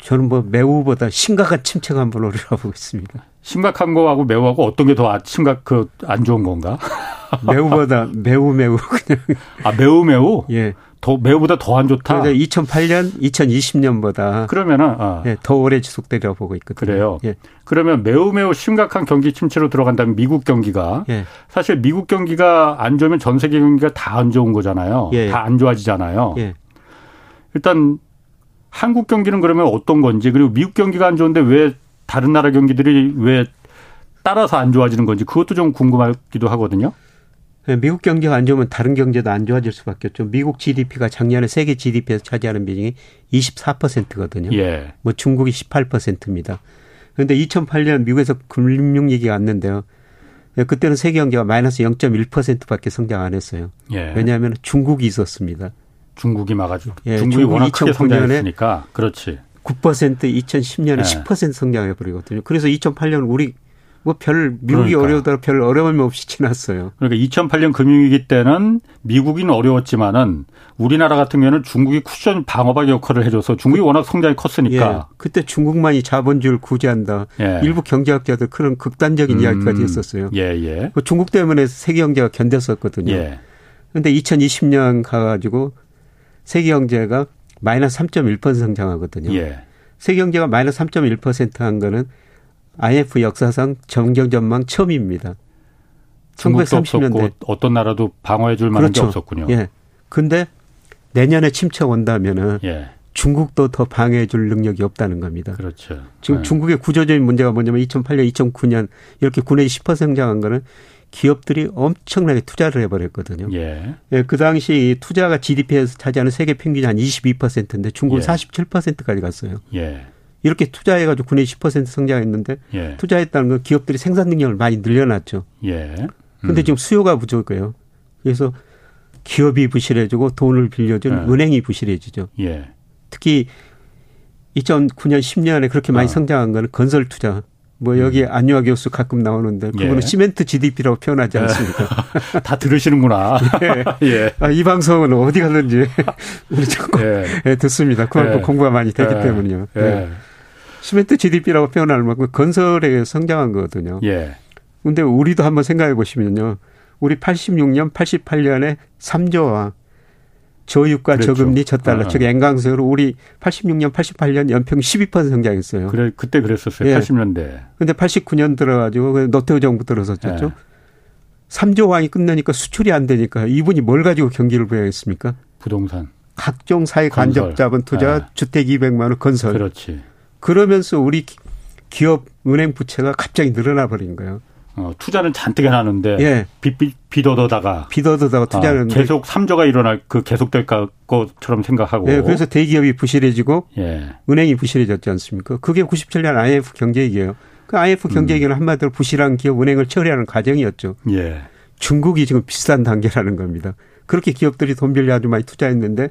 [SPEAKER 3] 저는 뭐 매우보다 심각한 침체가 한번 오리라고 있습니다.
[SPEAKER 1] 심각한 거하고 매우하고 어떤 게 더 심각 그 안 좋은 건가?
[SPEAKER 3] 매우보다 매우 매우 그냥.
[SPEAKER 1] 아 매우 매우. 예. 더 매우보다 더 안 좋다.
[SPEAKER 3] 2008년, 2020년보다
[SPEAKER 1] 그러면은 아.
[SPEAKER 3] 예, 더 오래 지속되려 보고 있거든요.
[SPEAKER 1] 그래요. 예. 그러면 매우 매우 심각한 경기 침체로 들어간다면 미국 경기가 예. 사실 미국 경기가 안 좋으면 전 세계 경기가 다 안 좋은 거잖아요. 예. 다안 좋아지잖아요. 예. 일단 한국 경기는 그러면 어떤 건지 그리고 미국 경기가 안 좋은데 왜 다른 나라 경기들이 왜 따라서 안 좋아지는 건지 그것도 좀 궁금하기도 하거든요.
[SPEAKER 3] 네, 미국 경제가 안 좋으면 다른 경제도 안 좋아질 수밖에 없죠. 미국 GDP가 작년에 세계 GDP에서 차지하는 비중이 24%거든요. 예. 뭐 중국이 18%입니다. 그런데 2008년 미국에서 금융 위기가 왔는데요. 예, 그때는 세계 경제가 마이너스 0.1%밖에 성장 안 했어요. 예. 왜냐하면 중국이 있었습니다.
[SPEAKER 1] 중국이 막아주고 예, 중국이 워낙 크게 성장했으니까 그렇지.
[SPEAKER 3] 9% 2010년에 예. 10% 성장해 버리거든요. 그래서 2008년 우리 뭐 별 미국이 그러니까. 어려우더라 별 어려움 없이 지났어요.
[SPEAKER 1] 그러니까 2008년 금융위기 때는 미국이는 어려웠지만은 우리나라 같은 경우는 중국이 쿠션 방어막 역할을 해줘서 중국이 워낙 성장이 컸으니까.
[SPEAKER 3] 예, 그때 중국만이 자본주의를 구제한다. 예. 일부 경제학자들 그런 극단적인 음, 이야기까지 했었어요. 예, 예. 그 중국 때문에 세계 경제가 견뎠었거든요. 예. 근데 2020년 가가지고 세계 경제가 마이너스 3.1% 성장하거든요. 예. 세계 경제가 마이너스 3.1%한 거는 IF 역사상 정경 전망 처음입니다.
[SPEAKER 1] 1930년대 어떤 나라도 방어해 줄 만한 그렇죠. 게 없었군요.
[SPEAKER 3] 예. 근데 내년에 침체가 온다면은 예. 중국도 더 방해해 줄 능력이 없다는 겁니다.
[SPEAKER 1] 그렇죠.
[SPEAKER 3] 지금 네. 중국의 구조적인 문제가 뭐냐면 2008년, 2009년 이렇게 군내 10% 성장한 거는 기업들이 엄청나게 투자를 해버렸거든요. 예. 예. 그 당시 투자가 GDP에서 차지하는 세계 평균이 한 22%인데 중국은 예. 47%까지 갔어요. 예. 이렇게 투자해가지고 군의 10% 성장했는데 예. 투자했다는 건 기업들이 생산 능력을 많이 늘려놨죠. 예. 음. 근데 지금 수요가 부족해요. 그래서 기업이 부실해지고 돈을 빌려준 예. 은행이 부실해지죠. 예. 특히 2009년 10년에 그렇게 많이 어. 성장한 거는 건설 투자. 뭐 여기 음. 안유아 교수 가끔 나오는데 그거는 예. 시멘트 GDP라고 표현하지 않습니까?
[SPEAKER 1] 다 들으시는구나.
[SPEAKER 3] 예. 예. 아, 이 방송은 어디 가든지 우리 조금 예. 예, 듣습니다. 그만큼 예. 공부가 많이 되기 때문이요. 예. 시멘트 GDP라고 표현할 만큼 건설에 성장한 거거든요. 예. 근데 우리도 한번 생각해 보시면요. 우리 86년, 88년에 3조와 저유가 그랬죠. 저금리 저달러 아. 즉 엔강세로 우리 86년 88년 연평 12% 성장했어요.
[SPEAKER 1] 그래 그때 그랬었어요. 예. 80년대.
[SPEAKER 3] 근데 89년 들어가지고 그 노태우 정부 들어섰죠. 예. 3조 왕이 끝나니까 수출이 안 되니까 이분이 뭘 가지고 경기를 부양했습니까?
[SPEAKER 1] 부동산.
[SPEAKER 3] 각종 사회 간접 자본 투자, 예. 주택 200만 원 건설.
[SPEAKER 1] 그렇지.
[SPEAKER 3] 그러면서 우리 기업 은행 부채가 갑자기 늘어나 버린 거예요.
[SPEAKER 1] 어, 투자는 잔뜩 해놨는데 예. 빚, 빚, 빚 얻어다가
[SPEAKER 3] 빚 얻어다가 투자는
[SPEAKER 1] 어, 계속 삼조가 일어날 그 계속될 것처럼 생각하고
[SPEAKER 3] 예, 그래서 대기업이 부실해지고 예. 은행이 부실해졌지 않습니까? 그게 97년 IMF 경제위기예요. 그 IMF 음. 경제위기는 음. 한마디로 부실한 기업 은행을 처리하는 과정이었죠. 예. 중국이 지금 비슷한 단계라는 겁니다. 그렇게 기업들이 돈 빌려 아주 많이 투자했는데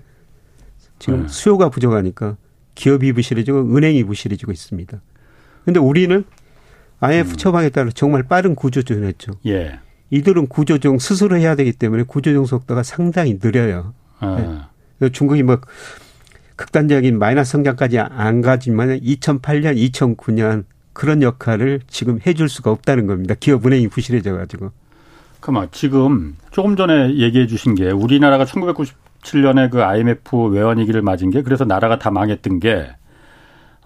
[SPEAKER 3] 지금 예. 수요가 부족하니까 기업이 부실해지고 은행이 부실해지고 있습니다. 근데 우리는 IMF 음. 처방에 따라 정말 빠른 구조조정을 했죠. 예. 이들은 구조조정 스스로 해야 되기 때문에 구조조정 속도가 상당히 느려요. 아. 네. 중국이 뭐 극단적인 마이너스 성장까지 안 가지만 2008년, 2009년 그런 역할을 지금 해줄 수가 없다는 겁니다. 기업 은행이 부실해져 가지고.
[SPEAKER 1] 그만 지금 조금 전에 얘기해 주신 게 우리나라가 1990 2007년에 그 IMF 외환위기를 맞은 게 그래서 나라가 다 망했던 게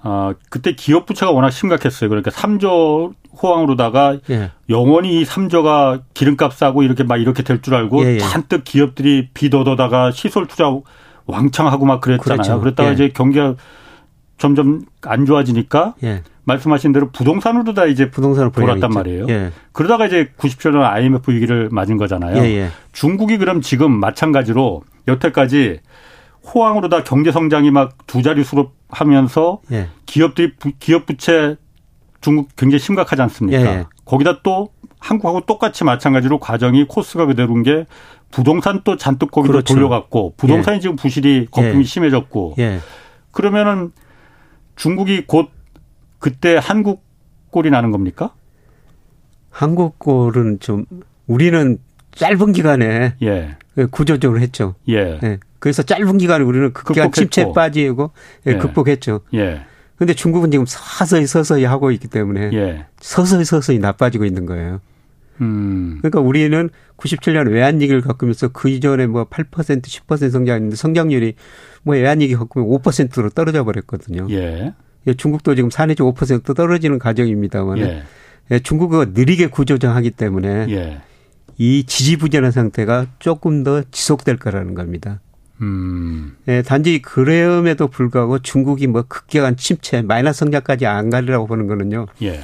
[SPEAKER 1] 어, 그때 기업 부채가 워낙 심각했어요. 그러니까 3조 호황으로다가 예. 영원히 이 3조가 기름값 싸고 이렇게 막 이렇게 될 줄 알고 예, 예. 잔뜩 기업들이 빚 얻어다가 시설 투자 왕창 하고 막 그랬잖아요. 그렇죠. 그랬다가 예. 이제 경기가 점점 안 좋아지니까 예. 말씀하신 대로 부동산으로 다 이제 부동산을 돌았단 말이에요. 예. 그러다가 이제 97년 IMF 위기를 맞은 거잖아요. 예, 예. 중국이 그럼 지금 마찬가지로 여태까지 호황으로 다 경제 성장이 막 두 자릿수로 하면서 예. 기업들이 기업 부채 중국 굉장히 심각하지 않습니까? 예, 거기다 또 한국하고 똑같이 마찬가지로 과정이 코스가 그대로인 게 부동산 또 잔뜩 거기로 그렇죠. 돌려갖고 부동산이 지금 부실이 거품이 심해졌고 그러면은 중국이 곧 그때 한국 꼴이 나는 겁니까?
[SPEAKER 3] 한국 꼴은 좀 우리는 짧은 기간에 예. 구조적으로 했죠. 예. 예. 그래서 짧은 기간에 우리는 극한 침체에 빠지고 예, 예. 극복했죠. 예. 근데 중국은 지금 서서히 서서히 하고 있기 때문에 예. 서서히 서서히 나빠지고 있는 거예요. 음. 그러니까 우리는 97년 외환위기를 겪으면서 그 이전에 뭐 8% 10% 성장했는데 성장률이 뭐 외환위기 겪으면 5%로 떨어져 버렸거든요. 예. 예 중국도 지금 4 내지 5% 떨어지는 과정입니다만 예. 예, 중국은 느리게 구조정하기 때문에 예. 이 지지부진한 상태가 조금 더 지속될 거라는 겁니다. 음. 예, 단지 그럼에도 불구하고 중국이 뭐 급격한 침체, 마이너스 성장까지 안 가리라고 보는 거는요. 예.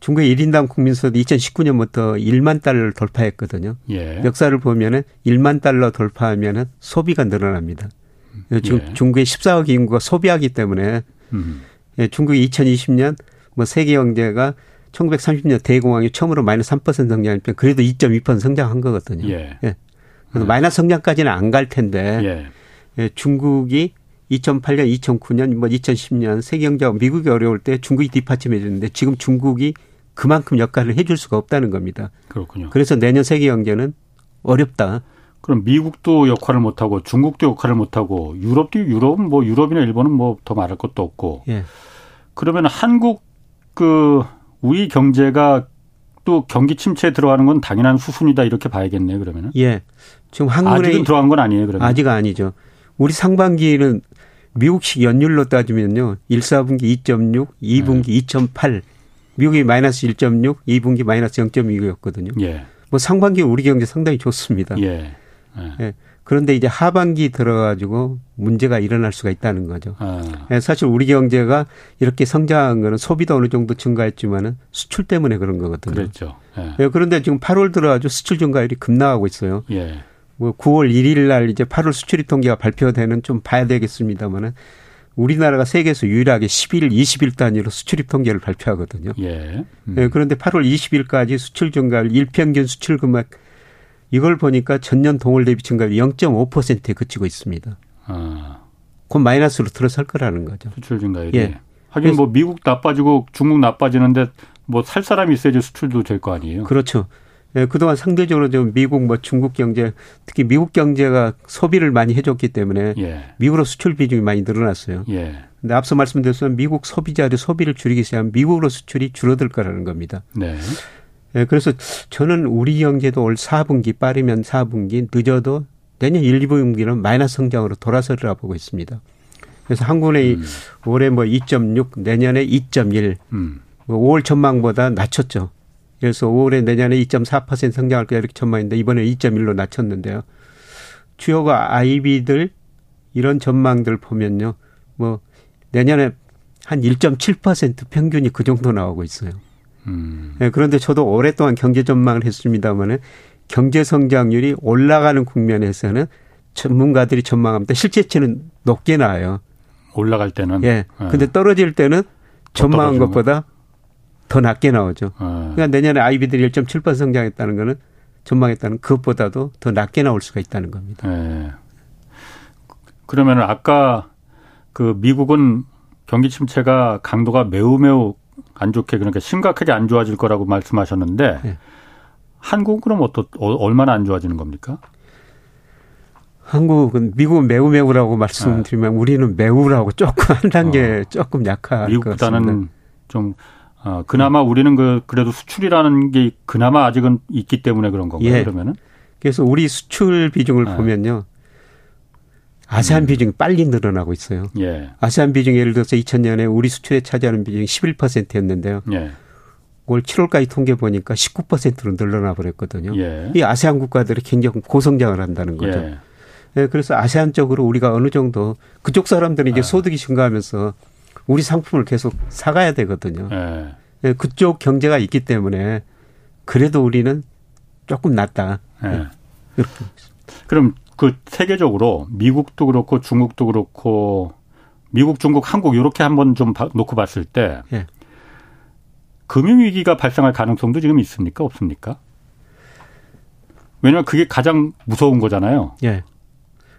[SPEAKER 3] 중국의 1인당 국민소득 2019년부터 1만 달러를 돌파했거든요. 예. 역사를 보면은 1만 달러 돌파하면은 소비가 늘어납니다. 지금 예. 중국의 14억 인구가 소비하기 때문에 음. 예, 중국이 2020년 뭐 세계 경제가 1930년 대공황이 처음으로 마이너스 3% 성장할 때 그래도 2.2% 성장한 거거든요. 예. 예. 그래서 음. 마이너스 성장까지는 안 갈 텐데 예. 예. 중국이 2008년, 2009년, 뭐 2010년 세계 경제가 미국이 어려울 때 중국이 뒷받침해 주는데 지금 중국이 그만큼 역할을 해줄 수가 없다는 겁니다.
[SPEAKER 1] 그렇군요.
[SPEAKER 3] 그래서 내년 세계 경제는 어렵다.
[SPEAKER 1] 그럼 미국도 역할을 못하고 중국도 역할을 못하고 유럽도 유럽은 뭐 유럽이나 일본은 뭐 더 말할 것도 없고. 예. 그러면 한국 그 우리 경제가 또 경기 침체에 들어가는 건 당연한 수순이다 이렇게 봐야겠네요. 그러면은.
[SPEAKER 3] 예.
[SPEAKER 1] 지금 한국에 아직은 들어간 건 아니에요. 그러면.
[SPEAKER 3] 아직 아니죠. 우리 상반기는 미국식 연율로 따지면요. 1, 4분기 2.6, 2분기 네. 2.8, 미국이 마이너스 1.6, 2분기 마이너스 0.2였거든요. 예. 뭐 상반기 우리 경제 상당히 좋습니다. 예. 예. 예. 그런데 이제 하반기 들어가지고 문제가 일어날 수가 있다는 거죠. 아. 예, 사실 우리 경제가 이렇게 성장한 거는 소비도 어느 정도 증가했지만은 수출 때문에 그런 거거든요.
[SPEAKER 1] 그렇죠.
[SPEAKER 3] 예. 예 그런데 지금 8월 들어가지고 수출 증가율이 급락하고 있어요. 예. 뭐 9월 1일 날 이제 8월 수출입 통계가 발표되는 좀 봐야 되겠습니다만은 우리나라가 세계에서 유일하게 10일, 20일 단위로 수출입 통계를 발표하거든요. 예. 음. 예 그런데 8월 20일까지 수출 증가율 일평균 수출 금액 이걸 보니까 전년 동월 대비 증가율이 0.5%에 그치고 있습니다. 아. 곧 마이너스로 들어설 거라는 거죠.
[SPEAKER 1] 수출 증가율이. 예. 하긴 뭐 미국 나빠지고 중국 나빠지는데 뭐 살 사람이 있어야지 수출도 될 거 아니에요.
[SPEAKER 3] 그렇죠. 예, 그동안 상대적으로 좀 미국 뭐 중국 경제 특히 미국 경제가 소비를 많이 해줬기 때문에 예. 미국으로 수출 비중이 많이 늘어났어요. 예. 근데 앞서 말씀드렸지만 미국 소비자들이 소비를 줄이기 시작하면 미국으로 수출이 줄어들 거라는 겁니다. 네. 예, 그래서 저는 우리 경제도 올 4분기 빠르면 4분기 늦어도 내년 1, 2분기는 마이너스 성장으로 돌아서리라 보고 있습니다. 그래서 한국의 음. 올해 뭐 2.6 내년에 2.1 음. 5월 뭐 전망보다 낮췄죠. 그래서 올해 내년에 2.4% 성장할 거야 이렇게 전망인데 이번에 2.1로 낮췄는데요. 주요가 아이비들 이런 전망들 보면요. 뭐 내년에 한 1.7% 평균이 그 정도 나오고 있어요. 음. 네, 그런데 저도 오랫동안 경제 전망을 했습니다만은 경제 성장률이 올라가는 국면에서는 전문가들이 전망합니다. 실제치는 높게 나와요.
[SPEAKER 1] 올라갈 때는.
[SPEAKER 3] 예. 네. 근데 떨어질 때는 전망한 것보다 더 낮게 나오죠. 아. 그러니까 내년에 아이비들이 1.7% 성장했다는 거는 전망했다는 그것보다도 더 낮게 나올 수가 있다는 겁니다. 네.
[SPEAKER 1] 그러면 아까 그 미국은 경기 침체가 강도가 매우 매우 안 좋게 그러니까 심각하게 안 좋아질 거라고 말씀하셨는데 네. 한국은 그럼 어떠, 어, 얼마나 안 좋아지는 겁니까?
[SPEAKER 3] 한국은 미국은 매우 매우라고 말씀드리면 네. 우리는 매우라고 조금 한 단계 어. 조금 약할
[SPEAKER 1] 미국보다는 좀 어, 그나마 음. 우리는 그 그래도 수출이라는 게 그나마 아직은 있기 때문에 그런 건가요? 예. 그러면은?
[SPEAKER 3] 그래서 우리 수출 비중을 네. 보면요. 아세안 음. 비중이 빨리 늘어나고 있어요. 예. 아세안 비중이 예를 들어서 2000년에 우리 수출에 차지하는 비중이 11%였는데요. 예. 올 7월까지 통계 보니까 19%로 늘어나 버렸거든요. 예. 이 아세안 국가들이 굉장히 고성장을 한다는 거죠. 예. 네, 그래서 아세안 쪽으로 우리가 어느 정도 그쪽 사람들은 이제 아. 소득이 증가하면서 우리 상품을 계속 사가야 되거든요. 네. 네, 그쪽 경제가 있기 때문에 그래도 우리는 조금 낫다. 네.
[SPEAKER 1] 네. 그럼 그 세계적으로 미국도 그렇고 중국도 그렇고 미국, 중국, 한국 이렇게 한번 좀 놓고 봤을 때 예. 금융 위기가 발생할 가능성도 지금 있습니까? 없습니까? 왜냐하면 그게 가장 무서운 거잖아요.
[SPEAKER 3] 예.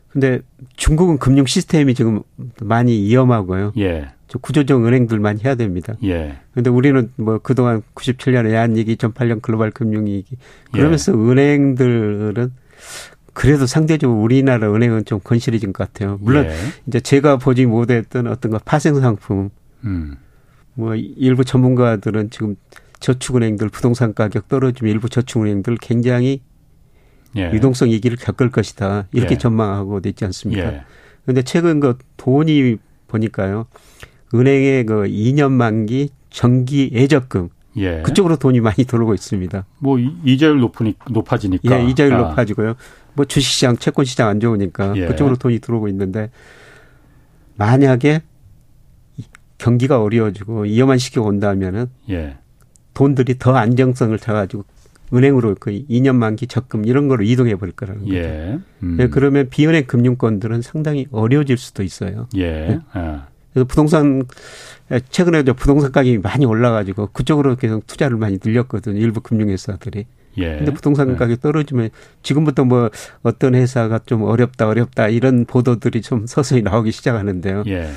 [SPEAKER 3] 근데 중국은 금융 시스템이 지금 많이 위험하고요. 예. 저 구조적 은행들 많이 해야 됩니다. 예. 근데 우리는 뭐 그동안 97년 외환위기, 2008년 글로벌 금융위기 그러면서 예. 은행들은 그래도 상대적으로 우리나라 은행은 좀 건실해진 것 같아요. 물론 예. 이제 제가 보지 못했던 어떤 거 파생 상품, 음. 뭐 일부 전문가들은 지금 저축은행들 부동산 가격 떨어지면 일부 저축은행들 굉장히 예. 유동성 위기를 겪을 것이다. 이렇게 예. 전망하고 있지 않습니까? 그런데 예. 최근 그 돈이 보니까요. 은행의 그 2년 만기 정기 예적금 예. 그쪽으로 돈이 많이 들어오고 있습니다.
[SPEAKER 1] 뭐 이자율 높으니 높아지니까.
[SPEAKER 3] 예, 이자율 아. 높아지고요. 뭐 주식시장, 채권시장 안 좋으니까 예. 그쪽으로 돈이 들어오고 있는데 만약에 경기가 어려워지고 위험한 시기가 온다면은 예. 돈들이 더 안정성을 타가지고 은행으로 그 2년 만기 적금 이런 거로 이동해 버릴 거라는 거죠. 예. 음. 예, 그러면 비은행 금융권들은 상당히 어려워질 수도 있어요. 예. 네? 아. 그래서 부동산 최근에 부동산 가격이 많이 올라가지고 그쪽으로 계속 투자를 많이 늘렸거든요. 일부 금융회사들이. 예. 근데 부동산 예. 가격이 떨어지면 지금부터 뭐 어떤 회사가 좀 어렵다 어렵다 이런 보도들이 좀 서서히 나오기 시작하는데요. 예.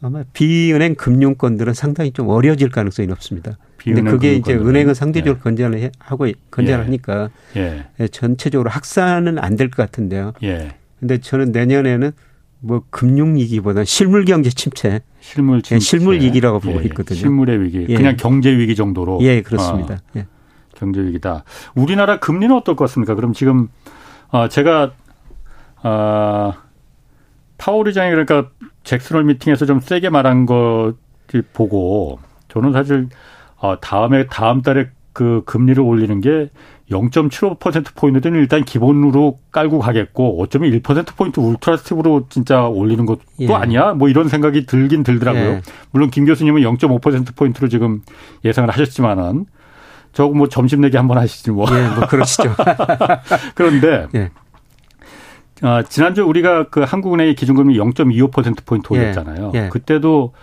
[SPEAKER 3] 아마 비은행 금융권들은 상당히 좀 어려워질 가능성이 높습니다. 근데 그게 이제 은행은 상대적으로 예. 건전을 하고 건전하니까 예. 예. 전체적으로 확산은 안 될 것 같은데요. 예. 근데 저는 내년에는 뭐 금융 위기보다 실물 경제 침체, 실물 침체. 예, 실물 위기라고 보고 예, 있거든요.
[SPEAKER 1] 실물의 위기, 그냥 경제 위기 정도로.
[SPEAKER 3] 예, 그렇습니다. 어,
[SPEAKER 1] 경제 위기다. 우리나라 금리는 어떨 것 같습니까? 그럼 지금 어, 제가 어, 파월 의장이 그러니까 잭슨홀 미팅에서 좀 세게 말한 거 보고 저는 사실 어, 다음에 다음 달에 그 금리를 올리는 게 0.75% 포인트는 일단 기본으로 깔고 가겠고 어쩌면 1% 포인트 ultra step으로 진짜 올리는 것도 예. 아니야? 뭐 이런 생각이 들긴 들더라고요. 예. 물론 김 교수님은 0.5% 포인트로 지금 예상을 하셨지만은 저거 뭐 점심 내기 한번 하시지 뭐.
[SPEAKER 3] 예, 뭐 그러시죠.
[SPEAKER 1] 그런데 예. 아, 지난주 우리가 그 한국은행의 기준금리 0.25% 포인트 올렸잖아요. 예, 예. 그때도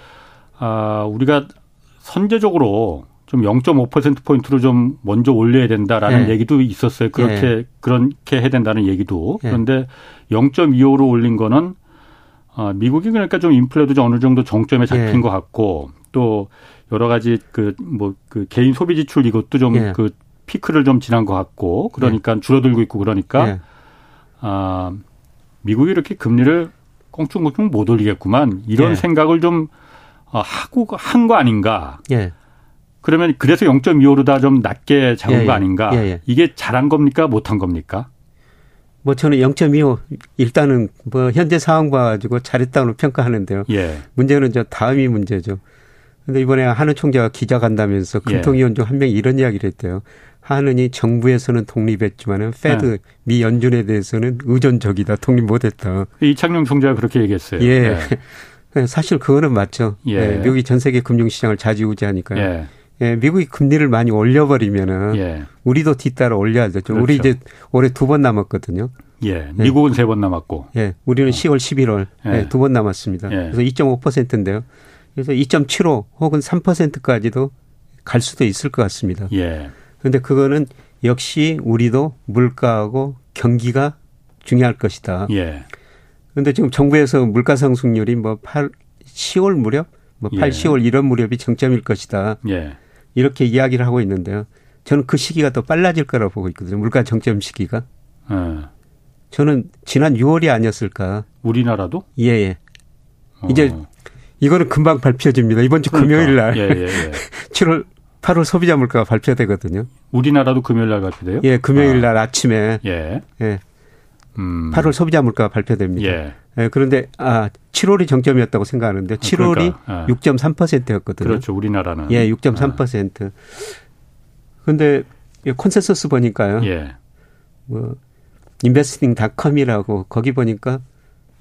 [SPEAKER 1] 아, 우리가 선제적으로 좀 0.5% 포인트로 좀 먼저 올려야 된다라는 예. 얘기도 있었어요. 그렇게 예. 그렇게 해야 된다는 얘기도. 예. 그런데 0.25로 올린 거는 아, 미국이 그러니까 좀 인플레도 좀 어느 정도 정점에 잡힌 예. 것 같고 또 여러 가지 그 뭐그 뭐 개인 소비 지출 이것도 좀그 예. 피크를 좀 지난 것 같고 그러니까 줄어들고 있고 그러니까 아, 미국이 이렇게 금리를 꽁충꽁충 못 올리겠구만 이런 예. 생각을 좀 어, 하고 한 거 아닌가. 예. 그러면 그래서 0.25로 다 좀 낮게 잡은 예, 거 예. 아닌가. 예, 예, 이게 잘한 겁니까 못한 겁니까?
[SPEAKER 3] 뭐 저는 0.25 일단은 뭐 현재 상황 봐가지고 잘했다고 평가하는데요. 예. 문제는 저 다음이 문제죠. 근데 이번에 한은 총재가 기자 간다면서 예. 금통위원 중 한 명이 이런 이야기를 했대요. 하느니 정부에서는 독립했지만은 페드 네. 미 연준에 대해서는 의존적이다 독립 못했다.
[SPEAKER 1] 이창용 총재가 그렇게 얘기했어요.
[SPEAKER 3] 예. 네. 사실 그거는 맞죠. 예. 예. 미국이 전 세계 금융시장을 좌지우지하니까요. 예. 예. 미국이 금리를 많이 올려버리면은 예. 우리도 뒤따라 올려야 되죠. 그렇죠. 우리 이제 올해 두 번 남았거든요.
[SPEAKER 1] 예. 예. 미국은 세번 남았고.
[SPEAKER 3] 예. 우리는 어. 10월, 11월 예. 예. 두번 남았습니다. 예. 그래서 2.5%인데요. 그래서 2.75 혹은 3%까지도 갈 수도 있을 것 같습니다. 예. 그런데 그거는 역시 우리도 물가하고 경기가 중요할 것이다. 예. 그런데 지금 정부에서 물가 상승률이 뭐 8, 10월 무렵, 뭐 8, 예. 10월 이런 무렵이 정점일 것이다. 예. 이렇게 이야기를 하고 있는데요. 저는 그 시기가 더 빨라질 거라고 보고 있거든요. 물가 정점 시기가. 예. 저는 지난 6월이 아니었을까.
[SPEAKER 1] 우리나라도?
[SPEAKER 3] 예, 예. 어. 이제 이거는 금방 발표집니다. 이번 주 그러니까. 금요일 날. 예, 예, 예. 7월 8월 소비자 물가가 발표되거든요.
[SPEAKER 1] 우리나라도 금요일 날 발표돼요?
[SPEAKER 3] 예, 금요일 날 아. 침에 예. 예. 음. 8월 소비자 물가가 발표됩니다. 예. 예. 그런데 아 7월이 정점이었다고 생각하는데 7월이 그러니까, 아. 6.3%였거든요.
[SPEAKER 1] 그렇죠. 우리나라는.
[SPEAKER 3] 예, 6.3%. 아. 근데 콘센서스 보니까요. 예. 뭐 인베스팅닷컴이라고 거기 보니까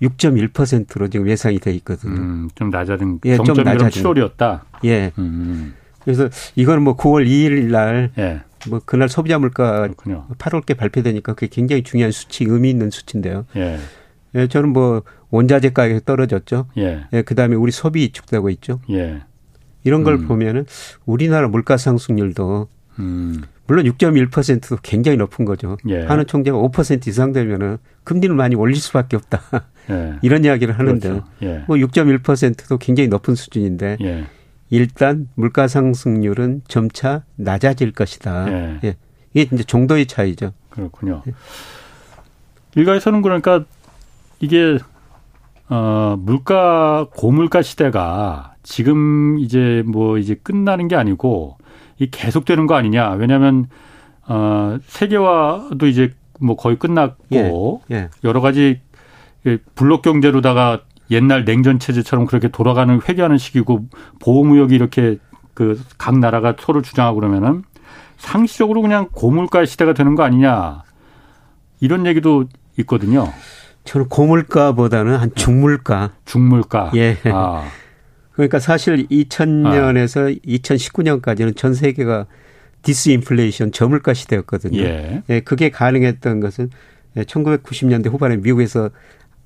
[SPEAKER 3] 6.1%로 지금 예상이 돼 있거든요. 음,
[SPEAKER 1] 좀 낮아진 예, 좀 7월이었다.
[SPEAKER 3] 예. 음. 그래서 이거는 뭐 9월 2일 날, 예. 뭐 그날 소비자 물가 8월께 발표되니까 그게 굉장히 중요한 수치, 의미 있는 수치인데요. 예. 예 저는 뭐 원자재 가격이 떨어졌죠. 예. 예 그다음에 우리 소비 이축되고 있죠. 예. 이런 걸 음. 보면은 우리나라 물가 상승률도 음. 물론 6.1%도 굉장히 높은 거죠. 예. 하는 총재가 5% 이상 되면은 금리를 많이 올릴 수밖에 없다. 예. 이런 이야기를 하는데 그렇죠. 예. 뭐 6.1%도 굉장히 높은 수준인데 예. 일단 물가 상승률은 점차 낮아질 것이다. 예. 예. 이게 이제 정도의 차이죠.
[SPEAKER 1] 그렇군요. 예. 일가에서는 그러니까 이게 어 물가 고물가 시대가 지금 이제 뭐 이제 끝나는 게 아니고 이 계속되는 거 아니냐. 왜냐하면 어 세계화도 이제 뭐 거의 끝났고 예, 예. 여러 가지 블록 경제로다가 옛날 냉전 체제처럼 그렇게 돌아가는 회귀하는 시기고 보호무역이 이렇게 그 각 나라가 서로 주장하고 그러면은 상시적으로 그냥 고물가 시대가 되는 거 아니냐 이런 얘기도 있거든요.
[SPEAKER 3] 저는 고물가보다는 한 중물가.
[SPEAKER 1] 중물가.
[SPEAKER 3] 예. 아. 그러니까 사실 2000년에서 아. 2019년까지는 전 세계가 디스인플레이션 저물가 시대였거든요. 예. 예. 그게 가능했던 것은 1990년대 후반에 미국에서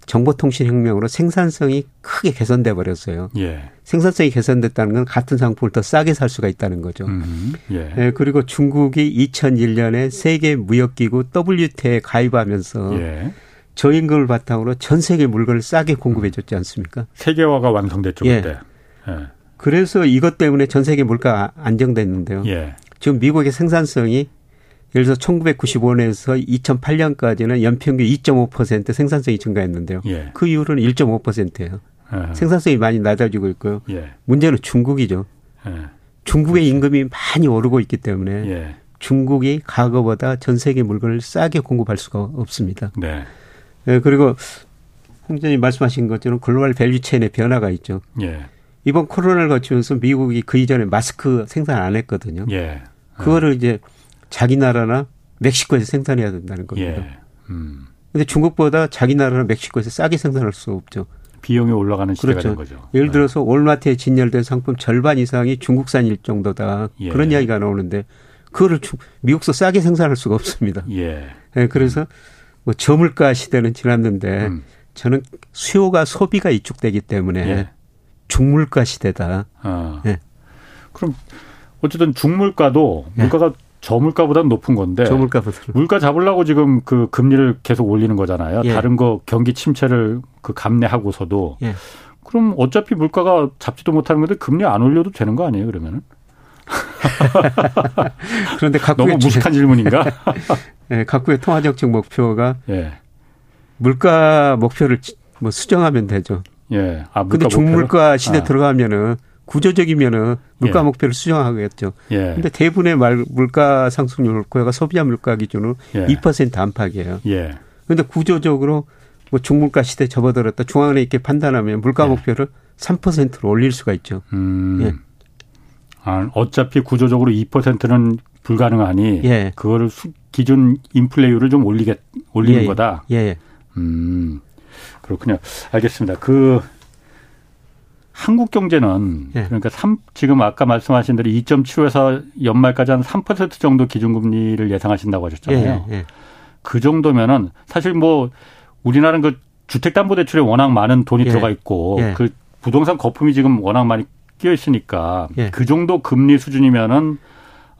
[SPEAKER 3] 정보통신 혁명으로 생산성이 크게 개선돼 버렸어요. 예. 생산성이 개선됐다는 건 같은 상품을 더 싸게 살 수가 있다는 거죠. 음, 예. 예. 그리고 중국이 2001년에 세계 무역기구 WTO에 가입하면서 예. 저임금을 바탕으로 전 세계 물건을 싸게 공급해 줬지 않습니까?
[SPEAKER 1] 세계화가 완성됐죠, 예. 그때. 예.
[SPEAKER 3] 그래서 이것 때문에 전 세계 물가 안정됐는데요. 예. 지금 미국의 생산성이 예를 들어서 1995년에서 2008년까지는 연평균 2.5% 생산성이 증가했는데요. 예. 그 이후로는 1.5%예요. 예. 생산성이 많이 낮아지고 있고요. 예. 문제는 중국이죠. 예. 중국의 그렇죠. 임금이 많이 오르고 있기 때문에 예. 중국이 과거보다 전 세계 물건을 싸게 공급할 수가 없습니다. 네. 예, 그리고 홍전이 말씀하신 것처럼 global value chain의 변화가 있죠. 예. 이번 코로나를 거치면서 미국이 그 이전에 마스크 생산 안 했거든요. 예. 그거를 이제 자기 나라나 멕시코에서 생산해야 된다는 겁니다. 예. 음. 근데 중국보다 자기 나라나 멕시코에서 싸게 생산할 수 없죠.
[SPEAKER 1] 비용이 올라가는 시대가 그렇죠. 된 거죠.
[SPEAKER 3] 예를 네. 들어서 월마트에 진열된 상품 절반 이상이 중국산일 정도다. 예. 그런 이야기가 나오는데 그거를 미국서 싸게 생산할 수가 없습니다. 예. 네, 그래서 뭐 저물가 시대는 지났는데 음. 저는 수요가 소비가 이축되기 때문에 예. 중물가 시대다. 아. 예.
[SPEAKER 1] 그럼 어쨌든 중물가도 예. 물가가 저물가보다 높은 건데
[SPEAKER 3] 저물가보다
[SPEAKER 1] 물가 잡으려고 지금 그 금리를 계속 올리는 거잖아요. 예. 다른 거 경기 침체를 그 감내하고서도 예. 그럼 어차피 물가가 잡지도 못하는 건데 금리 안 올려도 되는 거 아니에요? 그러면은
[SPEAKER 3] 그런데
[SPEAKER 1] 각국의 너무 무식한 질문인가?
[SPEAKER 3] 예, 각국의 통화정책 목표가 예. 물가 목표를 뭐 수정하면 되죠. 예. 아, 물가 근데 중물가 시대 아. 들어가면은 구조적이면은 물가 예. 목표를 수정하겠죠. 예. 근데 대부분의 말, 물가 상승률 목표가 소비자 물가 기준으로 예. 2% 안팎이에요. 예. 근데 구조적으로 뭐 중물가 시대 접어들었다 중앙은행 이렇게 판단하면 물가 예. 목표를 3%로 올릴 수가 있죠. 음. 예.
[SPEAKER 1] 아, 어차피 구조적으로 2%는 불가능하니 예. 그거를 수, 기준 인플레이율을 좀 올리게 올리는 예. 거다. 예. 음. 그렇군요. 알겠습니다. 그 한국 경제는 예. 그러니까 3 지금 아까 말씀하신 대로 2.75에서 연말까지 한 3% 정도 기준금리를 예상하신다고 하셨잖아요. 예. 예. 그 정도면은 사실 뭐 우리나라는 그 주택담보대출에 워낙 많은 돈이 예. 들어가 있고 예. 그 부동산 거품이 지금 워낙 많이 끼어 있으니까 예. 그 정도 금리 수준이면은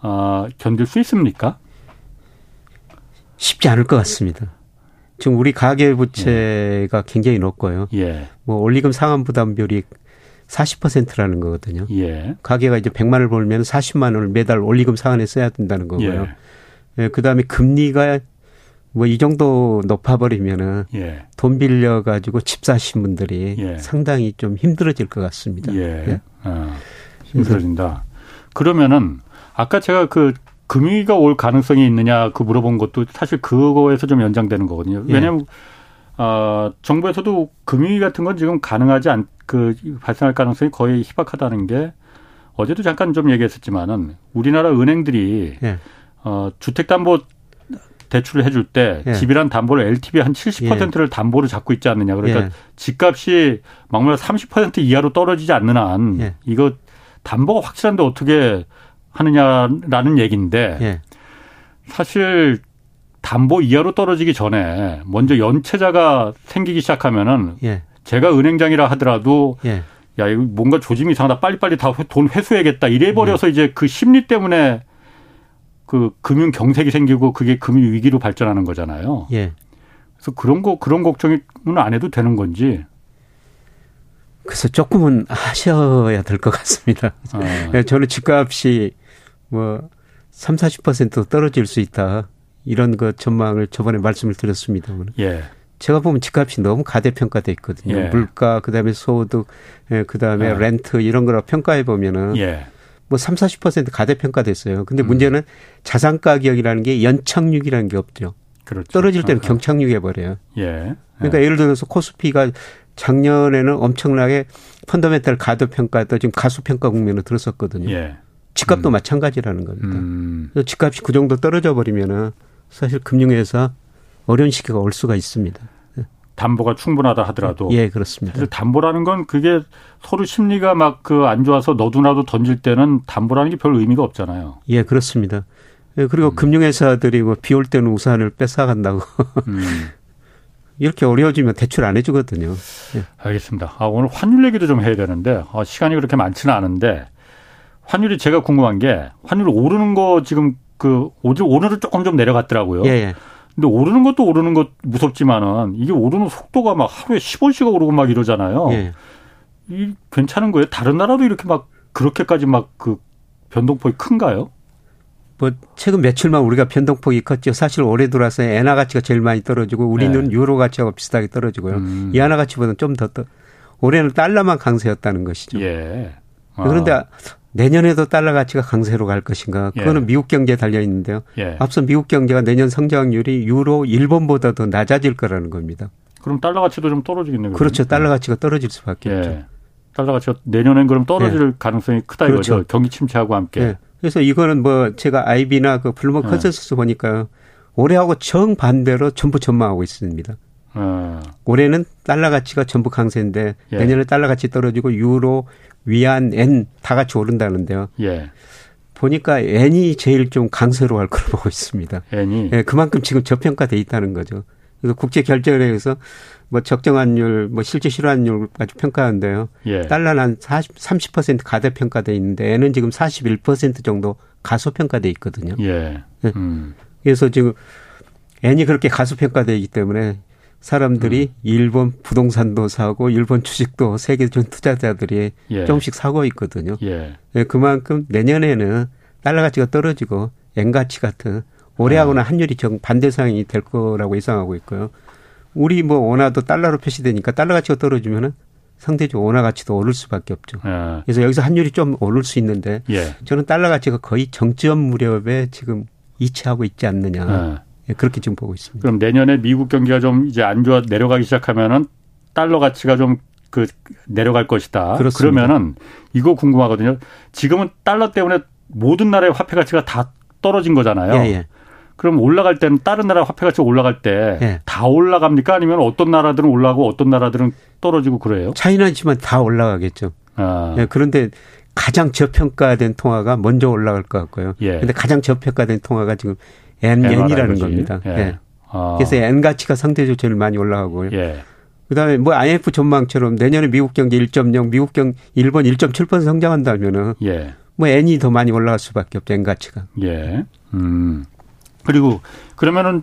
[SPEAKER 1] 어, 견딜 수 있습니까?
[SPEAKER 3] 쉽지 않을 것 같습니다. 지금 우리 가계 부채가 굉장히 높고요. 뭐 올리금 상환 부담 비율이 40%라는 거거든요. 예. 가게가 이제 100만 원을 벌면 40만 원을 매달 올리금 상환에 써야 된다는 거고요. 예. 예 그다음에 금리가 뭐 이 정도 높아버리면은 예. 돈 빌려 가지고 집 사신 분들이 예. 상당히 좀 힘들어질 것 같습니다. 예. 예? 아,
[SPEAKER 1] 힘들어진다. 그러면은 아까 제가 그 금위가 올 가능성이 있느냐 그 물어본 것도 사실 그거에서 좀 연장되는 거거든요. 예. 왜냐하면 어, 정부에서도 금위 같은 건 지금 가능하지 않, 그, 발생할 가능성이 거의 희박하다는 게 어제도 잠깐 좀 얘기했었지만은 우리나라 은행들이 예. 어, 주택담보 대출을 해줄 때 예. 집이란 담보를 LTV 한 70%를 예. 담보로 잡고 있지 않느냐. 그러니까 예. 집값이 막말 30% 이하로 떨어지지 않는 한 예. 이거 담보가 확실한데 어떻게 하느냐라는 얘기인데 예. 사실 담보 이하로 떨어지기 전에 먼저 연체자가 생기기 시작하면은 예. 제가 은행장이라 하더라도 예. 야 이거 뭔가 조짐이 이상하다 빨리빨리 다 돈 회수해야겠다 이래 버려서 예. 이제 그 심리 때문에 그 금융 경색이 생기고 그게 금융 위기로 발전하는 거잖아요. 예. 그래서 그런 거 그런 걱정은 안 해도 되는 건지.
[SPEAKER 3] 그래서 조금은 하셔야 될 것 같습니다. 아. 저는 집값이 뭐 3, 40% 떨어질 수 있다. 이런 그 전망을 저번에 말씀을 드렸습니다만. 예. 제가 보면 집값이 너무 가대평가돼 있거든요. 예. 물가, 그 다음에 소득, 예, 그 다음에 예. 렌트 이런 거라 평가해 보면은 예. 뭐 3, 40% 가대평가됐어요. 근데 음. 문제는 자산 가격이라는 게 연착륙이라는 게 없죠. 그렇죠. 떨어질 때는 어, 경착륙해 버려요. 예. 그러니까 예. 예를 들어서 코스피가 작년에는 엄청나게 펀더멘탈 가도평가도 지금 가수평가 국면으로 들었었거든요. 예. 집값도 음. 마찬가지라는 겁니다. 음. 집값이 그 정도 떨어져 버리면은 사실 금융에서 어려운 시기가 올 수가 있습니다.
[SPEAKER 1] 담보가 충분하다 하더라도
[SPEAKER 3] 예 그렇습니다.
[SPEAKER 1] 사실 담보라는 건 그게 서로 심리가 막 그 안 좋아서 너도나도 던질 때는 담보라는 게 별 의미가 없잖아요.
[SPEAKER 3] 예 그렇습니다. 예, 그리고 음. 금융회사들이 뭐 비 올 때는 우산을 뺏어간다고 음. 이렇게 어려워지면 대출 안 해주거든요.
[SPEAKER 1] 예. 알겠습니다. 아, 오늘 환율 얘기도 좀 해야 되는데 아, 시간이 그렇게 많지는 않은데 환율이 제가 궁금한 게 환율 오르는 거 지금 그 오늘은 조금 좀 내려갔더라고요. 예, 예. 근데 오르는 것도 오르는 것 무섭지만은 이게 오르는 속도가 막 하루에 10원씩 오르고 막 이러잖아요. 예. 이 괜찮은 거예요? 다른 나라도 이렇게 막 그렇게까지 막 그 변동폭이 큰가요?
[SPEAKER 3] 뭐 최근 며칠만 우리가 변동폭이 컸죠. 사실 올해 들어서 엔화 가치가 제일 많이 떨어지고 우리는 네. 유로 가치하고 비슷하게 떨어지고요. 음. 이 엔화 가치보다는 좀더 올해는 달러만 강세였다는 것이죠. 예. 아. 그런데 내년에도 달러 가치가 강세로 갈 것인가? 예. 그거는 예. 미국 경제에 달려 있는데요. 예. 앞서 미국 경제가 내년 성장률이 유로 일본보다 더 낮아질 거라는 겁니다.
[SPEAKER 1] 그럼 달러 가치도 좀 떨어지겠네요.
[SPEAKER 3] 그렇죠. 달러 가치가 떨어질 수밖에 예. 없죠.
[SPEAKER 1] 달러 가치가 내년엔 그럼 떨어질 예. 가능성이 크다 그렇죠. 이거죠. 경기 침체하고 함께. 예.
[SPEAKER 3] 그래서 이거는 뭐 제가 IB나 그 블루머 컨센서스 보니까 올해하고 정반대로 전부 전망하고 있습니다. 어. 올해는 달러 가치가 전부 강세인데 내년에 달러 가치 떨어지고 유로, 위안, 엔 다 같이 오른다는데요. 예. 보니까 엔이 제일 좀 강세로 갈 거로 보고 있습니다. 엔이 예, 그만큼 지금 저평가돼 있다는 거죠. 그래서 국제 결제은행에서 뭐 적정환율, 뭐 실제 실환율까지 평가하는데요. 예. 달러는 한 40, 30% 가대평가돼 있는데 엔은 지금 41% 정도 가소평가돼 있거든요. 예. 예. 음. 그래서 지금 엔이 그렇게 가소평가돼 있기 때문에 사람들이 음. 일본 부동산도 사고 일본 주식도 세계적인 투자자들이 예. 조금씩 사고 있거든요. 예. 예. 그만큼 내년에는 달러 가치가 떨어지고 엔 가치 같은 올해하고는 아. 환율이 정 반대 상황이 될 거라고 예상하고 있고요. 우리 뭐 원화도 달러로 표시되니까 달러 가치가 떨어지면은 상대적 원화 가치도 오를 수밖에 없죠. 아. 그래서 여기서 환율이 좀 오를 수 있는데 예. 저는 달러 가치가 거의 정점 무렵에 지금 이치하고 있지 않느냐. 아. 예, 그렇게 지금 보고 있습니다.
[SPEAKER 1] 그럼 내년에 미국 경기가 좀 이제 안 좋아 내려가기 시작하면은 달러 가치가 좀 그 내려갈 것이다. 그렇습니다. 그러면은 이거 궁금하거든요. 지금은 달러 때문에 모든 나라의 화폐 가치가 다 떨어진 거잖아요. 예, 예. 그럼 올라갈 때는 다른 나라 화폐 가치가 올라갈 때다 예. 올라갑니까? 아니면 어떤 나라들은 올라가고 어떤 나라들은 떨어지고 그래요?
[SPEAKER 3] 차이나지만 다 올라가겠죠. 아. 예, 그런데 가장 저평가된 통화가 먼저 올라갈 것 같고요. 예. 근데 가장 저평가된 통화가 지금 NN이라는 겁니다. 예. 예. 아. 그래서 N 가치가 상대적으로 제일 많이 올라가고요. 예. 그다음에 뭐 IMF 전망처럼 내년에 미국 경제 1.0, 미국 경 일본 1.7% 성장한다면은 예. 뭐 N이 더 많이 올라갈 수밖에 없죠. N 가치가. 예. 음.
[SPEAKER 1] 그리고 그러면은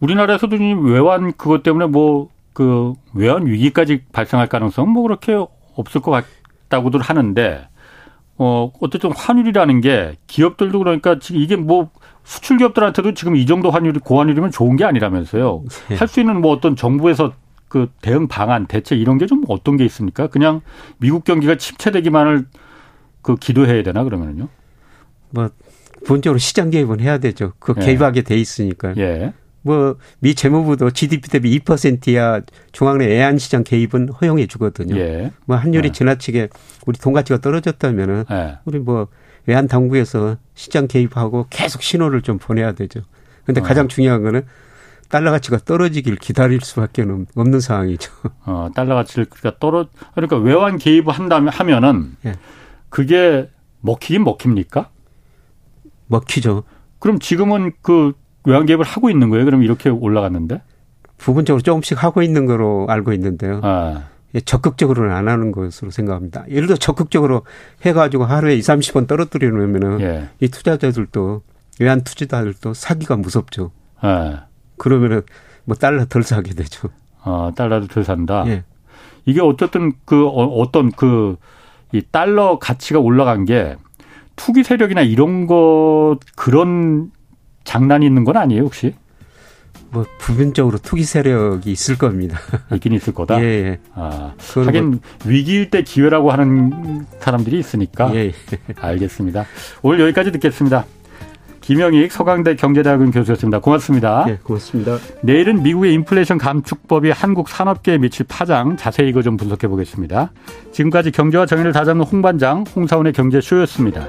[SPEAKER 1] 우리나라에서도 외환 그것 때문에 뭐 그 외환 위기까지 발생할 가능성 뭐 그렇게 없을 것 같다고들 하는데 어, 어쨌든 환율이라는 게 기업들도 그러니까 지금 이게 뭐 수출 기업들한테도 지금 이 정도 환율이 고환율이면 좋은 게 아니라면서요. 네. 할수 있는 뭐 어떤 정부에서 그 대응 방안, 대책 이런 게 좀 어떤 게 있습니까? 그냥 미국 경기가 침체되기만을 그 기도해야 되나 그러면은요?
[SPEAKER 3] 뭐 본적으로 시장 개입은 해야 되죠. 그 예. 개입하게 돼 있으니까. 예. 뭐 미 재무부도 GDP 대비 2%야 중앙의 애한 시장 개입은 허용해 주거든요. 예. 뭐 환율이 예. 지나치게 우리 돈 가치가 떨어졌다면은 예. 우리 뭐 외환 당국에서 시장 개입하고 계속 신호를 좀 보내야 되죠. 근데 어. 가장 중요한 거는 달러 가치가 떨어지길 기다릴 수밖에 없는 상황이죠.
[SPEAKER 1] 어, 달러 가치를 그러니까 떨어 그러니까 외환 개입을 한다면 하면은 예. 그게 먹히긴 먹힙니까?
[SPEAKER 3] 먹히죠.
[SPEAKER 1] 그럼 지금은 그 외환 개입을 하고 있는 거예요? 그럼 이렇게 올라갔는데?
[SPEAKER 3] 부분적으로 조금씩 하고 있는 거로 알고 있는데요. 아. 예, 적극적으로는 안 하는 것으로 생각합니다. 예를 들어 적극적으로 해가지고 하루에 2, 30원 떨어뜨리려면은 예. 이 투자자들도 외환 투자자들도 사기가 무섭죠. 예. 그러면은 뭐 달러 덜 사게 되죠.
[SPEAKER 1] 아, 달러도 덜 산다. 예. 이게 어쨌든 그 어, 어떤 그 이 달러 가치가 올라간 게 투기 세력이나 이런 거 그런 장난이 있는 건 아니에요, 혹시?
[SPEAKER 3] 뭐 부분적으로 투기 세력이 있을 겁니다.
[SPEAKER 1] 있긴 있을 거다.
[SPEAKER 3] 예. 예.
[SPEAKER 1] 아, 하긴 뭐... 위기일 때 기회라고 하는 사람들이 있으니까.
[SPEAKER 3] 예.
[SPEAKER 1] 알겠습니다. 오늘 여기까지 듣겠습니다. 김영익 서강대 경제대학원 교수였습니다. 고맙습니다.
[SPEAKER 3] 네, 고맙습니다.
[SPEAKER 1] 내일은 미국의 인플레이션 감축법이 한국 산업계에 미칠 파장 자세히 이거 좀 분석해 보겠습니다. 지금까지 경제와 정의를 다잡는 홍반장 홍사원의 경제쇼였습니다.